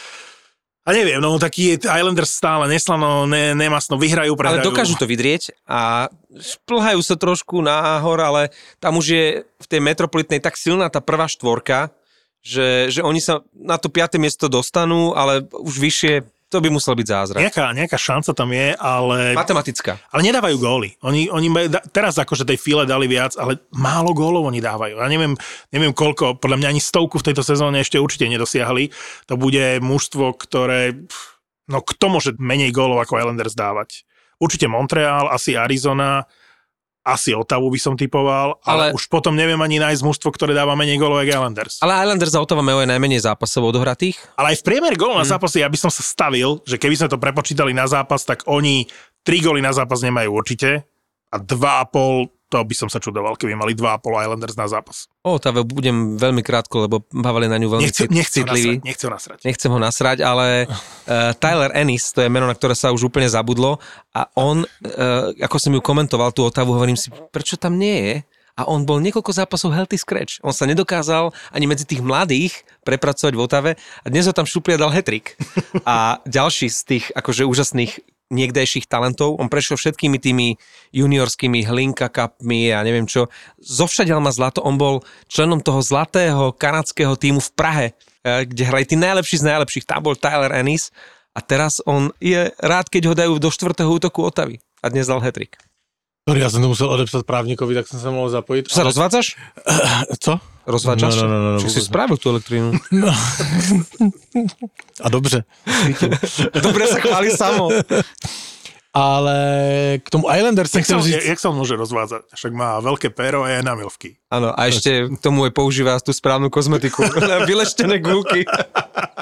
A neviem, no taký Islanders stále neslano, ne, nemasno, vyhrajú, prehrajú. Ale dokážu to vydrieť a šplhajú sa trošku nahor, ale tam už je v tej metropolitnej tak silná tá prvá štvorka, že, že oni sa na to piaté miesto dostanú, ale už vyššie to by musel byť zázrak. Nejaká, nejaká šanca tam je, ale... Matematická. Ale nedávajú góly. Oni, oni teraz akože tej file dali viac, ale málo gólov oni dávajú. Ja neviem, neviem koľko, podľa mňa ani stovku v tejto sezóne ešte určite nedosiahli. To bude mužstvo, ktoré... No kto môže menej gólov ako Islanders dávať? Určite Montreal, asi Arizona, asi Otavu by som typoval, ale, ale už potom neviem ani nájsť mužstvo, ktoré dáva menej gólov ako Islanders. Ale Islanders za Ottawa majú aj najmenej zápasov odohratých. Ale aj v priemer gólov hmm. na zápasy, ja by som sa stavil, že keby sme to prepočítali na zápas, tak oni 3 góly na zápas nemajú určite a 2,5 to by som sa čudoval, keby mali 2,5 Islanders na zápas. O, tá budem veľmi krátko, lebo bavili na ňu veľmi nechce, nechce citlivý. Nechcem ho nasrať. Nechcem ho nasrať, ale uh, Tyler Ennis, to je meno, na ktoré sa už úplne zabudlo a on, uh, ako som ju komentoval, tú otavu, hovorím si, prečo tam nie je? a on bol niekoľko zápasov healthy scratch. On sa nedokázal ani medzi tých mladých prepracovať v Otave a dnes ho tam šuplia dal hetrik. A ďalší z tých akože úžasných niekdejších talentov. On prešiel všetkými tými juniorskými Hlinka Cupmi a neviem čo. Zovšadiaľ má zlato. On bol členom toho zlatého kanadského týmu v Prahe, eh, kde hrali tí najlepší z najlepších. Tam bol Tyler Ennis a teraz on je rád, keď ho dajú do štvrtého útoku Otavy. A dnes dal hetrik. Sorry, ja som to musel odepsať právnikovi, tak som sa mohol zapojiť. Sa ale... rozvádzaš? Co? Rozvádzaš? No, no, no, no, Čiže si spravil tú elektrínu. No. A dobře. Dobre sa chváli samo. Ale k tomu Islanders sa chcem říct... Jak sa on môže rozvádzať? Však má veľké péro a je na milvky. Áno, a ešte k tomu aj používa tú správnu kozmetiku. Vyleštené gulky.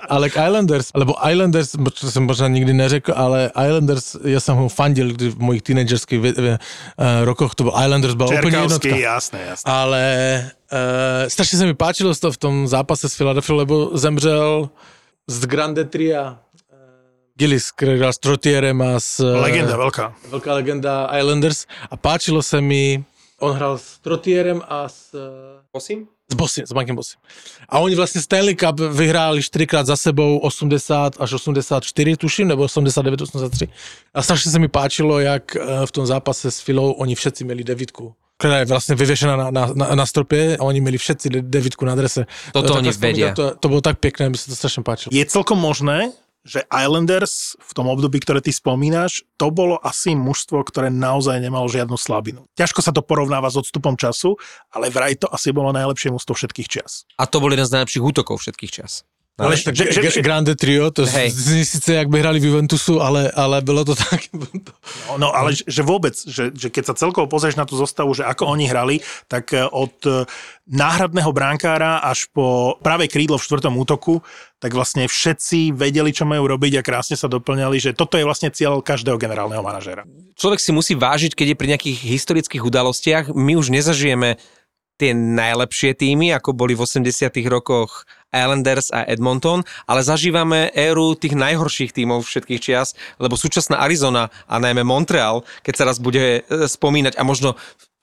Ale k Islanders, lebo Islanders, čo som možno nikdy neřekl, ale Islanders, ja som ho fandil v mojich tínedžerských uh, rokoch, to bol Islanders, bol úplne jednotka. jasné, jasné. Ale uh, strašne sa mi páčilo to v tom zápase s Philadelphia, lebo zemřel z Grande Tria Gillis, ktorý hral s Trotierem a s... Legenda veľká. Veľká legenda Islanders. A páčilo sa mi, on hral s Trotierem a s... Bosim? S Bosim, s Bankem Bosim. A oni vlastne Stanley Cup vyhráli 4 krát za sebou 80 až 84, tuším, nebo 89, 83. A strašne sa mi páčilo, jak v tom zápase s Filou oni všetci mieli devitku která je vlastně vyvěšená na, na, na, na stropě a oni měli všetci de- devítku na adrese. Toto To oni vedia. To, to bylo tak pěkné, mi se to strašně páčilo. Je celkom možné, že Islanders v tom období, ktoré ty spomínaš, to bolo asi mužstvo, ktoré naozaj nemalo žiadnu slabinu. Ťažko sa to porovnáva s odstupom času, ale vraj to asi bolo najlepšie mužstvo všetkých čias. A to bol jeden z najlepších útokov všetkých čas. Ale Tak, že, že, že, že, Grande trio, to Hej. zní sice, jak by hrali v Juventusu, ale, ale bylo to tak. no, no, ale že, že vôbec, že, že keď sa celkovo pozrieš na tú zostavu, že ako oni hrali, tak eh, od eh, náhradného bránkára až po pravé krídlo v štvrtom útoku, tak vlastne všetci vedeli, čo majú robiť a krásne sa doplňali, že toto je vlastne cieľ každého generálneho manažéra. Človek si musí vážiť, keď je pri nejakých historických udalostiach. My už nezažijeme tie najlepšie týmy, ako boli v 80 rokoch Islanders a Edmonton, ale zažívame éru tých najhorších tímov všetkých čias, lebo súčasná Arizona a najmä Montreal, keď sa raz bude e, spomínať a možno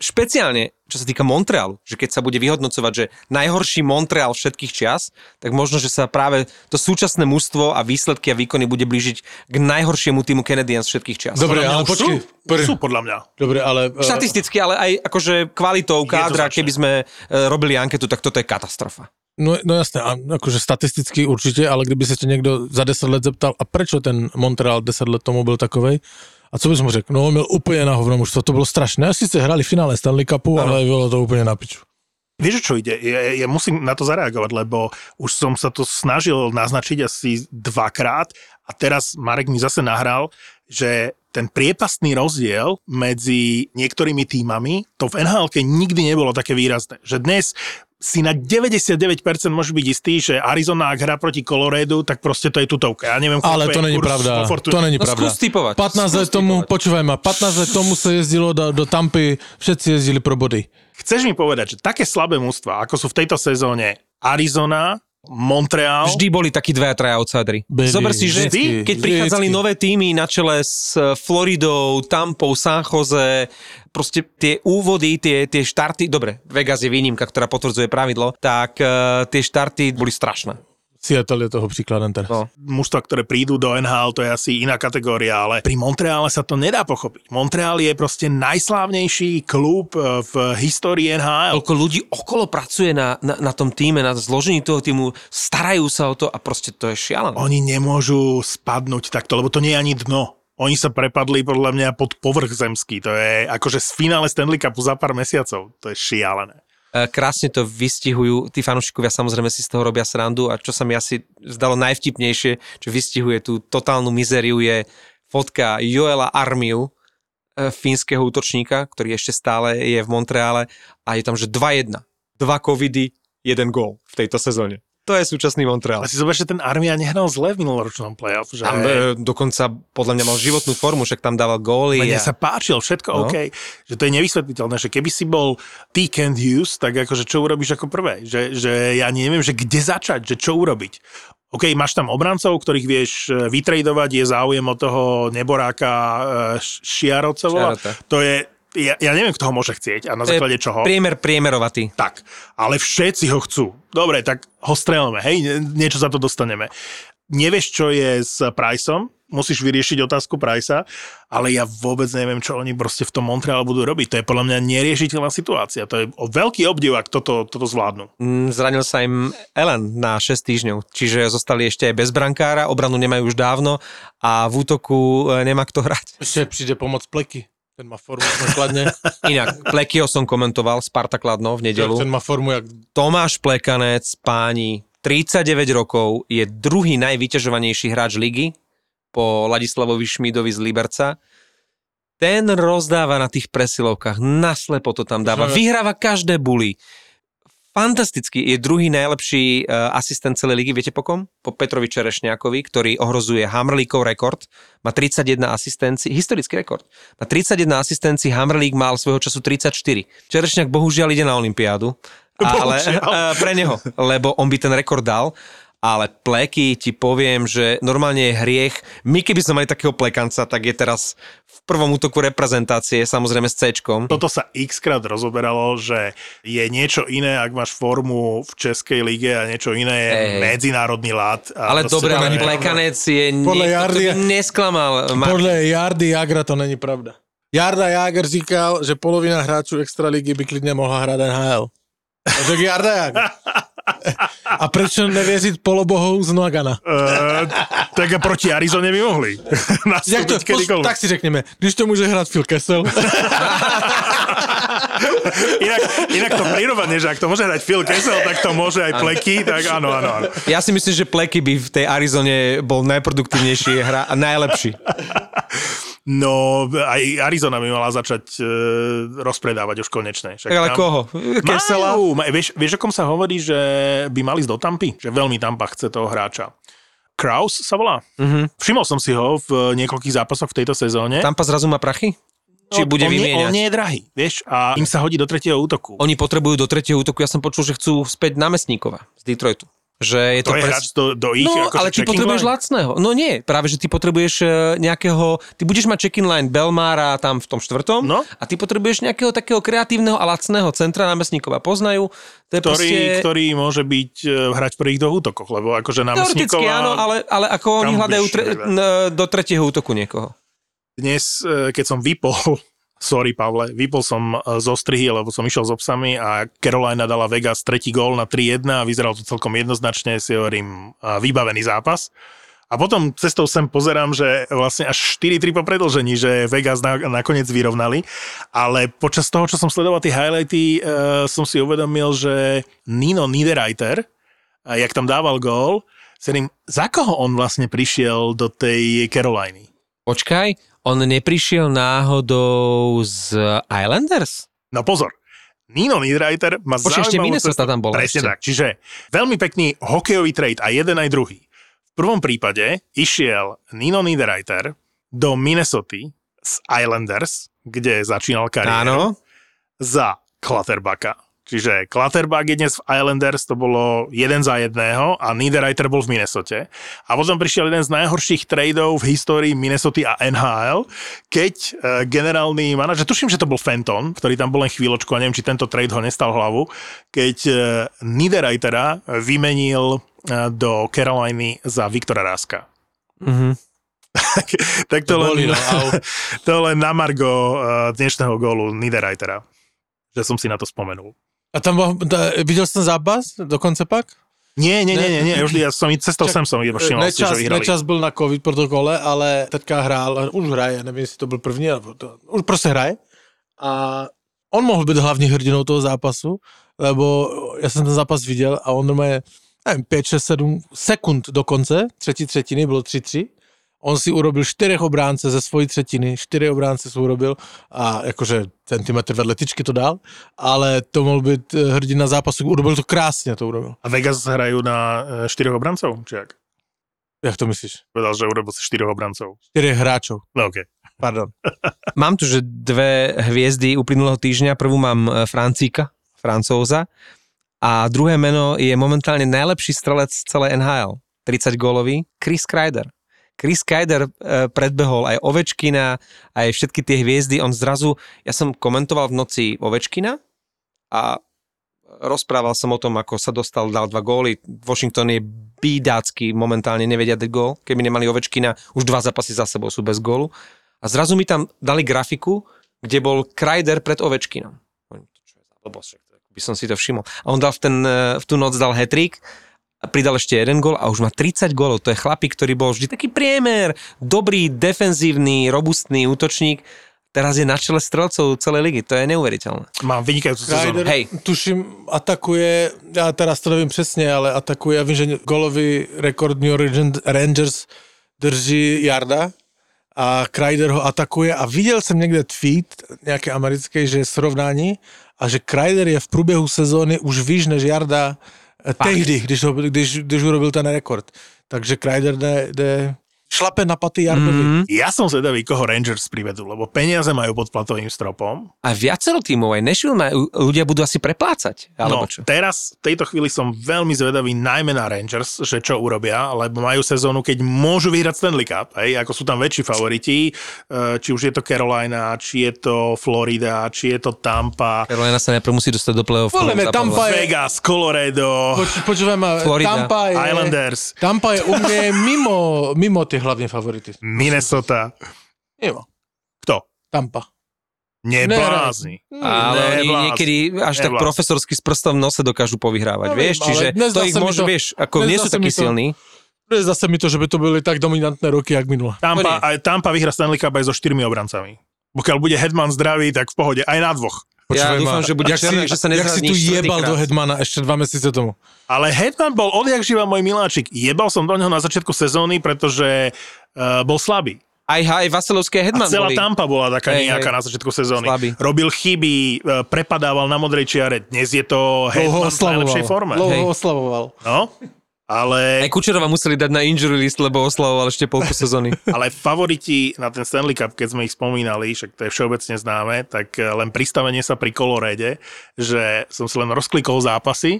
špeciálne, čo sa týka Montrealu, že keď sa bude vyhodnocovať, že najhorší Montreal všetkých čias, tak možno, že sa práve to súčasné mužstvo a výsledky a výkony bude blížiť k najhoršiemu týmu Canadiens všetkých čias. Dobre, ale počkej. Sú, sú podľa mňa. Dobre, ale... eh, Štatisticky, ale aj akože kvalitou kádra, keby sme e, robili anketu, tak toto je katastrofa. No, no jasné, a akože statisticky určitě, ale kdyby se tě někdo za 10 let zeptal, a prečo ten Montreal 10 let tomu byl takovej, a co bys mu řekl? No, on měl úplně na hovno mužstvo, to bylo strašné. A sice hrali v finále Stanley Cupu, Ano. ale bylo to úplně na piču. Vieš, čo ide? Ja, ja musím na to zareagovať, lebo už som sa to snažil naznačiť asi dvakrát a teraz Marek mi zase nahral, že ten priepastný rozdiel medzi niektorými týmami, to v nhl nikdy nebolo také výrazné. Že dnes si na 99% môže byť istý, že Arizona, ak hrá proti Coloredu, tak proste to je tutovka. Ja neviem, Ale to je není pravda, to není No pravda. skús typovať. 15 let Skús tomu, typovať. počúvaj ma, 15 let tomu se jezdilo do, do Tampy, všetci jezdili pro body. Chceš mi povedať, že také slabé mužstva, ako sú v tejto sezóne Arizona, Montreal, Vždy boli takí dvaja, traja outsidery. Byli, Zober si, že vždycky, keď prichádzali nové týmy na čele s Floridou, Tampou, San Jose, proste tie úvody, tie, tie štarty, dobre, Vegas je výnimka, ktorá potvrdzuje pravidlo, tak uh, tie štarty boli strašné. Seattle je toho příkladem teraz. No. mužstva, ktoré prídu do NHL, to je asi iná kategória, ale pri Montreale sa to nedá pochopiť. Montreal je proste najslávnejší klub eh, v histórii NHL. Koľko ľudí okolo pracuje na, na, na tom týme, na zložení toho týmu, starajú sa o to a proste to je šialené. Oni nemôžu spadnúť takto, lebo to nie je ani dno. Oni sa prepadli podľa mňa pod povrch zemský. To je akože z finále Stanley Cupu za pár mesiacov. To je šialené. E, krásne to vystihujú, tí fanúšikovia samozrejme si z toho robia srandu a čo sa mi asi zdalo najvtipnejšie, čo vystihuje tú totálnu mizériu je fotka Joela Armiu, e, fínskeho útočníka, ktorý ešte stále je v Montreale a je tam, že 2-1. Dva covidy, jeden gól v tejto sezóne. To je súčasný Montreal. Ale si zober, že ten Armia nehral zle v minuloročnom playoff. Že... Tam e, dokonca podľa mňa mal životnú formu, však tam dával góly. Mne a- sa páčil, všetko No. OK. Že to je nevysvetliteľné, že keby si bol T. Kent Hughes, tak akože čo urobíš ako prvé? Že, že ja neviem, že kde začať, že čo urobiť. OK, máš tam obrancov, ktorých vieš e, vytredovať, je záujem od toho Neboráka e, Š- Šiarovcova. Šiarota. To je, ja, ja neviem, kto ho môže chcieť a na základe čoho. Priemer priemerovatý. Tak, ale všetci ho chcú. Dobre, tak ho strelme, hej, nie- niečo za to dostaneme. Nevieš, čo je s Priceom, musíš vyriešiť otázku Pricea, ale ja vôbec neviem, čo oni proste v tom Montreale budú robiť. To je podľa mňa neriešiteľná situácia. To je veľký obdiv, ak toto, toto zvládnu. Mm, Zranil sa im Ellen na 6 týždňov, čiže zostali ešte aj bez brankára, obranu nemajú už dávno a v útoku e, nemá kto hrať. Ještě přijde pomoc Pleky. Ten má formu základně. Inak, Plekyho som komentoval, Sparta Kladno v nedelu. Ten má formu jak... Tomáš Plekanec, páni, 39 rokov, je druhý najvyťažovanejší hráč ligy po Ladislavovi Šmídovi z Liberca. Ten rozdáva na tých presilovkách, naslepo to tam dáva, vyhráva každé buly. Fantasticky, je druhý najlepší uh, asistent celej ligy, viete po kom? Po Petrovi Čerešňákovi, ktorý ohrozuje Hamrlíkov rekord, má 31 asistencií, historický rekord. Má 31 asistencií, Hamrlík mal svojho času 34. Čerešňák bohužiaľ ide na Olympiádu, ale uh, pre neho, lebo on by ten rekord dal, ale pleky ti poviem, že normálne je hriech. My keby sme mali takého plekanca, tak je teraz prvom útoku reprezentácie, samozrejme s c Toto sa x krát rozoberalo, že je niečo iné, ak máš formu v Českej lige a niečo iné je Hej. medzinárodný lát. A Ale dobre, ale je- plekanec je Podľa niekto, Jardy- nesklamal. Ma- Podle Jardy Jagra to není pravda. Jarda Jager říkal, že polovina hráčů Extraligy by klidně mohla hrát NHL. Řekl Jarda Jager. A prečo nevěřit polobohou z Nagana? Uh, tak a proti Arizone by mohli. Jak to, kedykoľvek. tak si řekněme, když to může hrát Phil Kessel. Inak, inak to prirovanie, že ak to môže hrať Phil Kessel, tak to môže aj Pleky, tak áno, áno, áno. Ja si myslím, že Pleky by v tej Arizone bol najproduktívnejší hra a najlepší. No, aj Arizona by mala začať e, rozpredávať už konečne. Však Ale tam- koho? Majú, ma- vieš, vieš, o kom sa hovorí, že by mali ísť do Tampy? Že veľmi Tampa chce toho hráča. Kraus sa volá. Mm-hmm. Všimol som si ho v niekoľkých zápasoch v tejto sezóne. Tampa zrazu má prachy? Či bude on, nie, on nie je drahý, vieš, a im sa hodí do tretieho útoku. Oni potrebujú do tretieho útoku, ja som počul, že chcú späť námestníkova z Detroitu. Že je to, to je pres- hráč do, do ich No, akože ale ty potrebuješ line. lacného. No nie, práve, že ty potrebuješ e, nejakého, ty budeš mať check-in line Belmára tam v tom štvrtom No. a ty potrebuješ nejakého takého kreatívneho a lacného centra námestníkova. Poznajú, to je ktorý, proste... ktorý môže byť e, hrať pri ich do útokoch, lebo akože námestníková... Teoreticky áno, ale, ale ako oni hľadajú tre, n- do tretieho útoku niekoho. Dnes, e, keď som vypol, sorry Pavle, vypol som e, zo strihy, lebo som išiel s obsami a Carolina dala Vegas tretí gól na 3-1 a vyzeral to celkom jednoznačne, si hovorím, e, vybavený zápas. A potom cestou sem pozerám, že vlastne až 4-3 po predlžení, že Vegas na, nakoniec vyrovnali, ale počas toho, čo som sledoval tie highlighty, e, som si uvedomil, že Nino Niederreiter, a jak tam dával gól, hovorím, za koho on vlastne prišiel do tej Caroliny? Počkaj, on neprišiel náhodou z Islanders? No pozor, Nino Niederreiter má Počkaj, ešte Minnesota tam bola Presne ešte. tak. Čiže veľmi pekný hokejový trade a jeden aj druhý. V prvom prípade išiel Nino Niederreiter do Minnesota z Islanders, kde začínal kariéru, Áno. za Clutterbacka. Čiže Clutterbuck je dnes v Islanders, to bolo jeden za jedného a Niederreiter bol v Minnesote. A potom prišiel jeden z najhorších tradeov v histórii Minnesota a NHL, keď uh, generálny manažer, tuším, že to bol Fenton, ktorý tam bol len chvíľočku a neviem, či tento trade ho nestal hlavu, keď uh, Niederreitera vymenil uh, do Caroliny za Viktora Ráska. Mhm. tak to boli, len, no, to len na margo dnešného gólu Niederreitera, že som si na to spomenul. A tam viděl jsi ten zápas dokonce pak? Nie, nie, nie, Ne. nie, nie, už ja som cestou sem som všimol si, že Nečas, vyhrali. Nečas byl na covid protokole, ale teďka hrál, už hraje, nevím, jestli to byl první, alebo to, už prostě hraje. A on mohl být hlavní hrdinou toho zápasu, lebo já jsem ten zápas viděl a on normálně, nevím, 5, 6, 7 sekund do konce, třetí třetiny, bylo 3-3. On si urobil čtyřech obránce ze svojí třetiny, čtyři obránce si urobil a jakože centimetr vedle tyčky to dal, ale to mohl být eh, hrdina zápasu, urobil to krásně, to urobil. A Vegas hrajú na e, štyroch obrancov? Či jak? Jak to myslíš? Povedal, že urobil si štyroch obrancov. Čtyři hráčov, No okej. pardon. Mám tu, že dve hviezdy uplynulého týždňa. Prvú mám e, Francíka, Francouza. A druhé meno je momentálne najlepší strelec z celej NHL. 30 gólový, Chris Kreider. Chris Kreider e, predbehol aj Ovečkina, aj všetky tie hviezdy. On zrazu, ja som komentoval v noci Ovečkina a rozprával som o tom, ako sa dostal, dal dva góly. Washington je bídácky, momentálne nevedia dať gól. Keby nemali Ovečkina, už dva zápasy za sebou sú bez gólu. A zrazu mi tam dali grafiku, kde bol Kreider pred Ovečkinom. Čo je za by som si to všimol. A on dal v, ten, eh, v tú noc dal hetrik, a pridal ešte jeden gól a už má 30 gólov. To je chlapík, ktorý bol vždy taký priemer, dobrý, defenzívny, robustný útočník. Teraz je na čele strelcov celej ligy. To je neuveriteľné. Mám vynikajúcu sezónu. Hej. tuším, atakuje, já teraz to nevím přesně, ale atakuje, já vím, že golový rekord New York Rangers drží Jarda a Kreider ho atakuje a viděl jsem někde tweet nějaké americké, že je srovnání a že Kreider je v průběhu sezóny už výš než Jarda eh, tehdy, když, ho, když, když urobil ten rekord. Takže Kreider jde, jde šlape na paty Jardovi. Mhm. Mm. Ja som zvedavý, koho Rangers privedú, lebo peniaze majú pod platovým stropom. A viacero tímov, aj Nashville majú, ľudia budú asi preplácať. Alebo no, čo? teraz, v tejto chvíli som veľmi zvedavý najmä na Rangers, že čo urobia, lebo majú sezónu, keď môžu vyhrať Stanley Cup, hej, ako sú tam väčší favoriti, eh, či už je to Carolina, či je to Florida, či je to Tampa, Carolina sa najprv musí dostať do play-off. Mňa Tampa je- Vegas, Colorado, Poč, počúvaj ma, Florida. Tampa je, Islanders, Tampa je u mňa mimo, mimo tie hlavné favority. Minnesota. Mimo. Kto? Tampa. Neblázni. Ale oni Neblázni. niekedy až tak Neblázni. profesorsky s prstom v nose dokážu povyhrávať, Neviem, vieš? ale Čiže to ich môže, to- vieš, ako nie sú takí to- silní. Nezdá sa mi to, že by to boli tak dominantné roky, jak minule. Tampa, aj Tampa vyhra Stanley Cup aj so štyrmi obrancami. Pokiaľ bude Hedman zdravý, tak v pohode, aj na dvoch. Ja Počúvaj dúfam, ma, že bude jak si- černak, že sa Jak si tu jebal štvrtýkrát. do Hedmana ešte dva mesiace tomu. Ale Hedman bol odjak živa môj miláčik. Jebal som do neho na začiatku sezóny, pretože uh, bol slabý. Aj, aj Vaselovský a A Hedman celá boli. Tampa bola taká Hej, nejaká hej. na začiatku sezóny. Slabý. Robil chyby, e, prepadával na modrej čiare. Dnes je to Hedman v oslavoval. najlepšej forme. Hej. oslavoval. No, ale, Aj Kučerova museli dať na injury list, lebo oslavoval ešte polku sezóny. ale favoriti na ten Stanley Cup, keď sme ich spomínali, však to je všeobecne známe, tak e, len pristavenie sa pri kolorede, že som si len rozklikol zápasy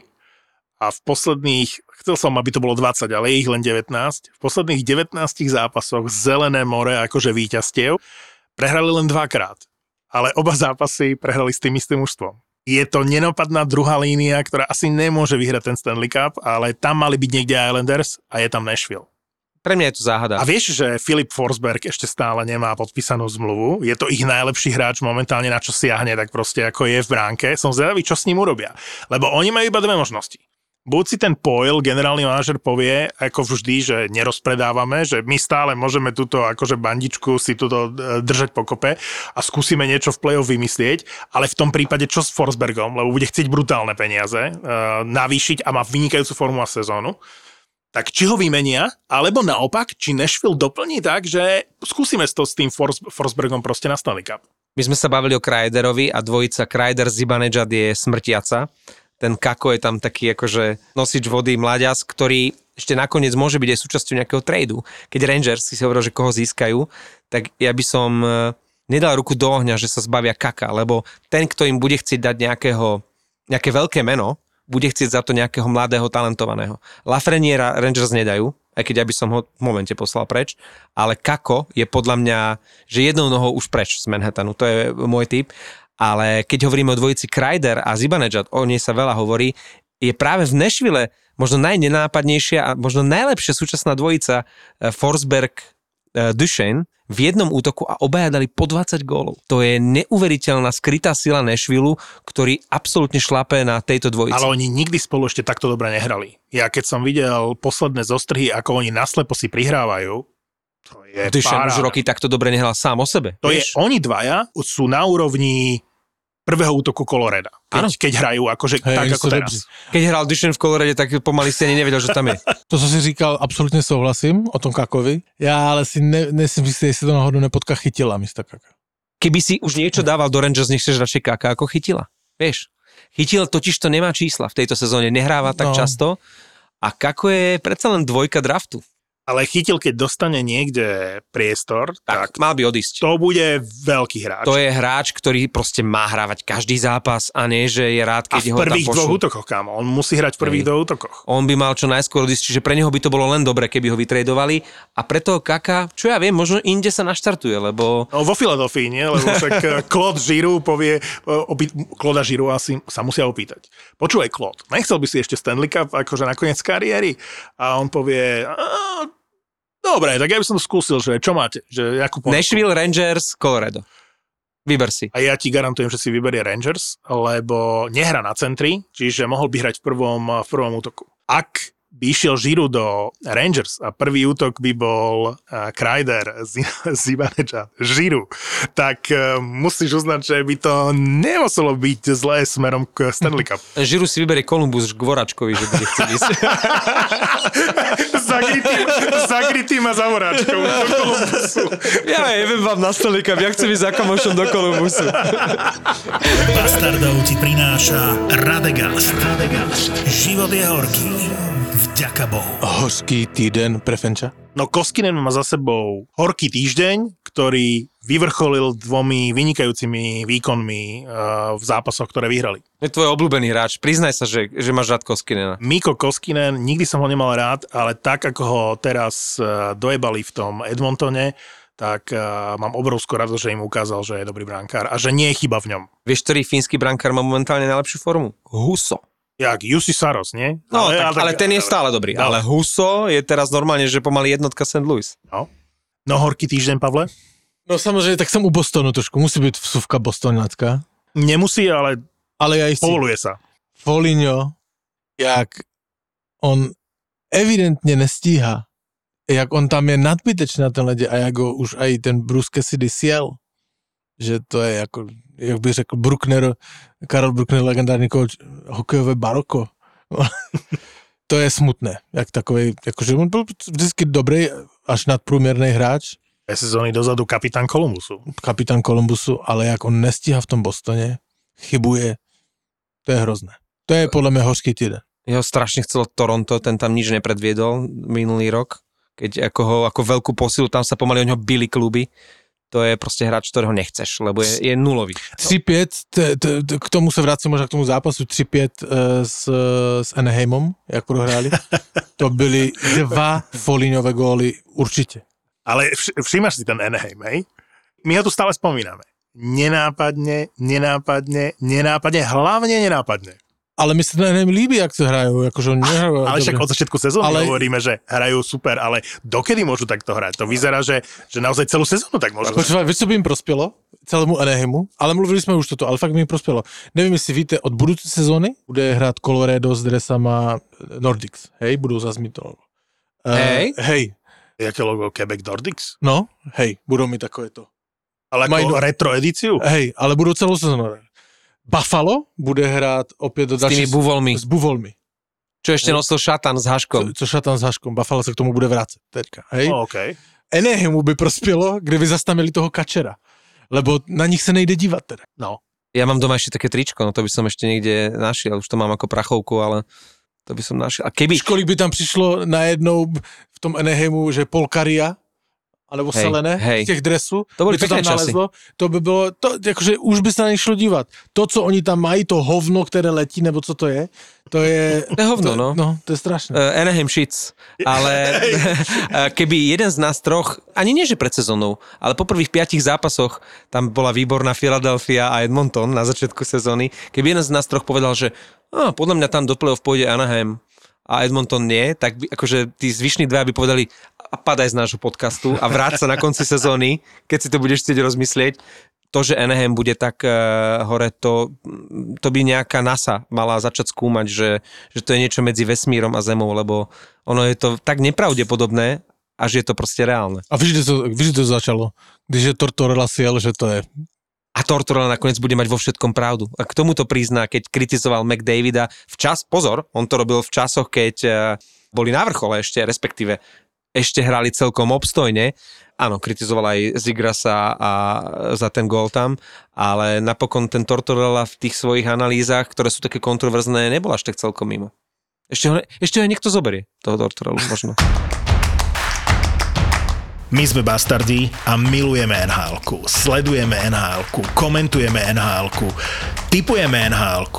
a v posledných, chcel som, aby to bolo 20, ale je ich len 19, v posledných 19 zápasoch Zelené more akože víťazstiev prehrali len dvakrát, ale oba zápasy prehrali s tým istým mužstvom. Je to nenopadná druhá línia, ktorá asi nemôže vyhrať ten Stanley Cup, ale tam mali byť niekde Islanders a je tam Nashville. Pre mňa je to záhada. A vieš, že Filip Forsberg ešte stále nemá podpísanú zmluvu, je to ich najlepší hráč momentálne, na čo siahne, tak proste ako je v bránke. Som zvedavý, čo s ním urobia. Lebo oni majú iba dve možnosti. Buď si ten Poil, generálny manažer, povie, ako vždy, že nerozpredávame, že my stále môžeme túto akože bandičku si túto e, držať pokope a skúsime niečo v play-off vymyslieť, ale v tom prípade čo s Forsbergom, lebo bude chcieť brutálne peniaze, uh, navýšiť a má vynikajúcu formu a sezónu tak či ho vymenia, alebo naopak, či Nashville doplní tak, že skúsime to s tým Fors- Forsbergom proste na Stanley Cup. My sme sa bavili o Kreiderovi a dvojica Kreider Zibanejad je smrtiaca. Ten Kako je tam taký akože nosič vody, mladias, ktorý ešte nakoniec môže byť aj súčasťou nejakého tradu. Keď Rangers si hovoril, že koho získajú, tak ja by som eh, nedal ruku do ohňa, že sa zbavia Kaka, lebo ten, kto im bude chcieť dať nejakého, nejaké veľké meno, bude chcieť za to nejakého mladého, talentovaného. Lafreniera Rangers nedajú, aj keď ja by som ho v momente poslal preč, ale Kako je podľa mňa, že jednou nohou už preč z Manhattanu, to je môj typ, ale keď hovoríme o dvojici Kreider a Zibanejad, o nej sa veľa hovorí, je práve v Nashville možno najnenápadnejšia a možno najlepšia súčasná dvojica eh, Forsberg eh, Duchesne v jednom útoku a obaja dali po 20 gólov. To je neuveriteľná skrytá sila Nashville, ktorý absolútne šlape na tejto dvojici. Ale oni nikdy spolu ešte takto dobre nehrali. Ja keď som videl posledné zostrhy, ako oni naslepo si prihrávajú, je Duchesne už roky takto dobre nehral sám o sebe. To vieš? je, oni dvaja sú na úrovni prvého útoku Koloreda. Áno. Keď, keď hrajú akože Hej, tak ako teraz. Keď hral Duchesne v Colorade, tak pomaly si ani nevedel, že tam je. To, co si říkal, absolutně souhlasím o tom Kakovi. Já ale si ne, nejsem jistý, jestli to náhodou nepotká chytila místo Kaka. Keby si už niečo dával do Rangers, nechceš radšej Kaka ako chytila. Vieš, chytil totiž to nemá čísla v tejto sezóne, nehráva tak No. často a Kako je predsa len dvojka draftu. Ale chytil, keď dostane niekde priestor, Tak, tak, mal by odísť. to bude veľký hráč. To je hráč, ktorý proste má hrávať každý zápas a nie, že je rád, a keď v ho tam prvých dvoch útokoch, kámo. On musí hrať v prvých dvoch útokoch. On by mal čo najskôr odísť, čiže pre neho by to bolo len dobre, keby ho vytredovali a preto Kaka, čo ja viem, možno inde sa naštartuje, lebo No vo Filadelfii, nie? Lebo však eh, Claude Giroux povie, eh, opý, Claude Giroux asi sa musia opýtať. Počúvaj, Claude, nechcel by si ešte Stanley Cup akože nakoniec kariéry? A on povie, "A, dobre, tak ja by som to skúsil, že čo máte? Že jakú ponuku? Nashville Rangers, Colorado. Vyber si. A ja ti garantujem, že si vyberie Rangers, lebo nehra na centri, čiže mohol by hrať v prvom, v prvom útoku. Ak by išiel Žiru do Rangers a prvý útok by bol uh, Kreider z, z Ivaneča, Žiru, tak uh, musíš uznať, že by to nemuselo byť zlé smerom k Stanley Cup. Žiru si vyberie Columbus k Voračkovi, že bude chcieť ísť. Zagritý, zagritý ma za voráčkou do Columbusu. ja neviem vám na stolíka, ja chcem ísť za kamošom do Columbusu. Bastardov ti prináša Radegast. Radegast. Život je horký. Vďaka Bohu. Hořký týden pre Fenča. No Koskinen má za sebou horký týždeň, ktorý vyvrcholil dvomi vynikajúcimi výkonmi uh, v zápasoch, ktoré vyhrali. Je tvoj obľúbený hráč. Priznaj sa, že, že máš rád Koskinena. Miko Koskinen, nikdy som ho nemal rád, ale tak, ako ho teraz uh, dojebali v tom Edmontone, tak uh, mám obrovskú radosť, že im ukázal, že je dobrý brankár a že nie je chyba v ňom. Vieš, ktorý fínsky brankár má momentálne najlepšiu formu? Huso. Jak Jussi Saros, nie? No, ale, tak, ale ten je stále dobrý. Dobre. Ale Huso je teraz normálne, že pomaly jednotka St. Louis. No. no horký týždeň, Pavle? No samozřejmě, tak jsem u Bostonu trošku, musí být vsuvka bostonácká. Nemusí, ale Ale si povoluje sa. Foligno, jak on evidentně nestíhá, jak on tam je nadbytečný na ten ledě a jak ho už i ten Bruce Cassidy sjel, že to je jako, jak bych řekl, Bruckner, Karel Bruckner, legendární coach, hokejové baroko. to je smutné, jak takový, jakože on byl vždycky dobrý, až nadprůměrný hráč, Dve sezóny dozadu kapitán Kolumbusu. kapitán Kolumbusu, ale jak on nestíhá v tom Bostoně, chybuje, to je hrozné. To je podle mě hořký týden. Jeho strašne chcelo Toronto, ten tam nič nepredviedol minulý rok, keď ako ho, ako veľkú posilu, tam sa pomaly o ňo byli kluby. To je proste hráč, ktorého nechceš, lebo je, je nulový. 3-5, t- t- t- k tomu se vracím možná k tomu zápasu 3-5 eh, s, s Anaheimom, jak prohráli. To byly dva Foligňové góly určitě. Ale vš- všímaš si ten Anaheim, hej? My ho tu stále spomíname. Nenápadne, nenápadne, nenápadne, hlavne nenápadne. Ale mi se ten Anaheim líbí, jak se hrajou, jakože oni nehrajou Ale však dobře. od začiatku sezóny Ale- hovoríme, že hrajú super, ale dokedy môžu takto hrať? To vyzerá, že, že naozaj celú sezónu tak môžu. Počúvaj, víš, co by jim prospělo? Celému Anaheimu, ale mluvili jsme už toto, ale fakt by jim prospělo. Nevím, jestli víte, od budoucí sezóny bude hrát Colorado s dresama Nordics, hej, budou zase mít to. Eh, Hej. hej, Jaké logo Quebec Nordics? no, hej, budou mít takové to. Ale Majú- ako retro edíciu? Hej, ale budou celou sezónu. Buffalo bude hrát opět do S tými buvolmi. s buvolmi. Čo ešte nosil šatan s Co, haškom. co šatan s Haškom. Buffalo se k tomu bude vracet teďka. Hej? Oh, OK. Anaheimu by prospělo, kdyby zastavili toho kačera. Lebo na nich se nejde dívat teda. No. Ja mám doma ešte také tričko, no to by som ešte niekde našiel, už to mám ako prachovku, ale to by som našiel. A keby, Víš, kolik by tam přišlo najednou v tom Anaheimu, že Polkaria, anebo Hej, Selene hej. z těch dresů, To byly by to tam časy. nalezlo, to by bylo, to, jakože už by se na ně šlo dívat. To, co oni tam mají, to hovno, které letí, nebo co to je, to je... To je hovno, to, no. No, to je strašné. Uh, Anaheim Shits. Ale eh, keby jeden z nás troch, ani nie že pred sezónou, ale po prvých piatich zápasoch, tam bola výborná Philadelphia a Edmonton na začiatku sezóny, keby jeden z nás troch povedal, že ah, podľa mňa tam do play-off pôjde Anaheim a Edmonton nie, tak by, akože tí zvyšní dvaja by povedali a padaj z nášho podcastu a vráť sa na konci sezóny, keď si to budeš chcieť rozmyslieť. To, že Anaheim bude tak uh, hore, to, to by nejaká NASA mala začať skúmať, že, že to je niečo medzi vesmírom a Zemou, lebo ono je to tak nepravdepodobné, a že je to proste reálne. A kde to, to začalo? Když je Tortorella siel, že to je A Tortorella nakoniec bude mať vo všetkom pravdu. A k tomu to prizná, keď kritizoval McDavida v čas, pozor, on to robil v časoch, keď eh, boli na vrchole ešte, respektíve ešte hrali celkom obstojne. Áno, kritizoval aj Zigrasa a za ten gól tam, ale napokon ten Tortorella v tých svojich analýzach, ktoré sú také kontroverzné, nebol až tak celkom mimo. Ešte ho, ešte ho niekto zoberie, toho Tortorellu možno. My sme bastardi a milujeme nhl Sledujeme nhl komentujeme nhl typujeme nhl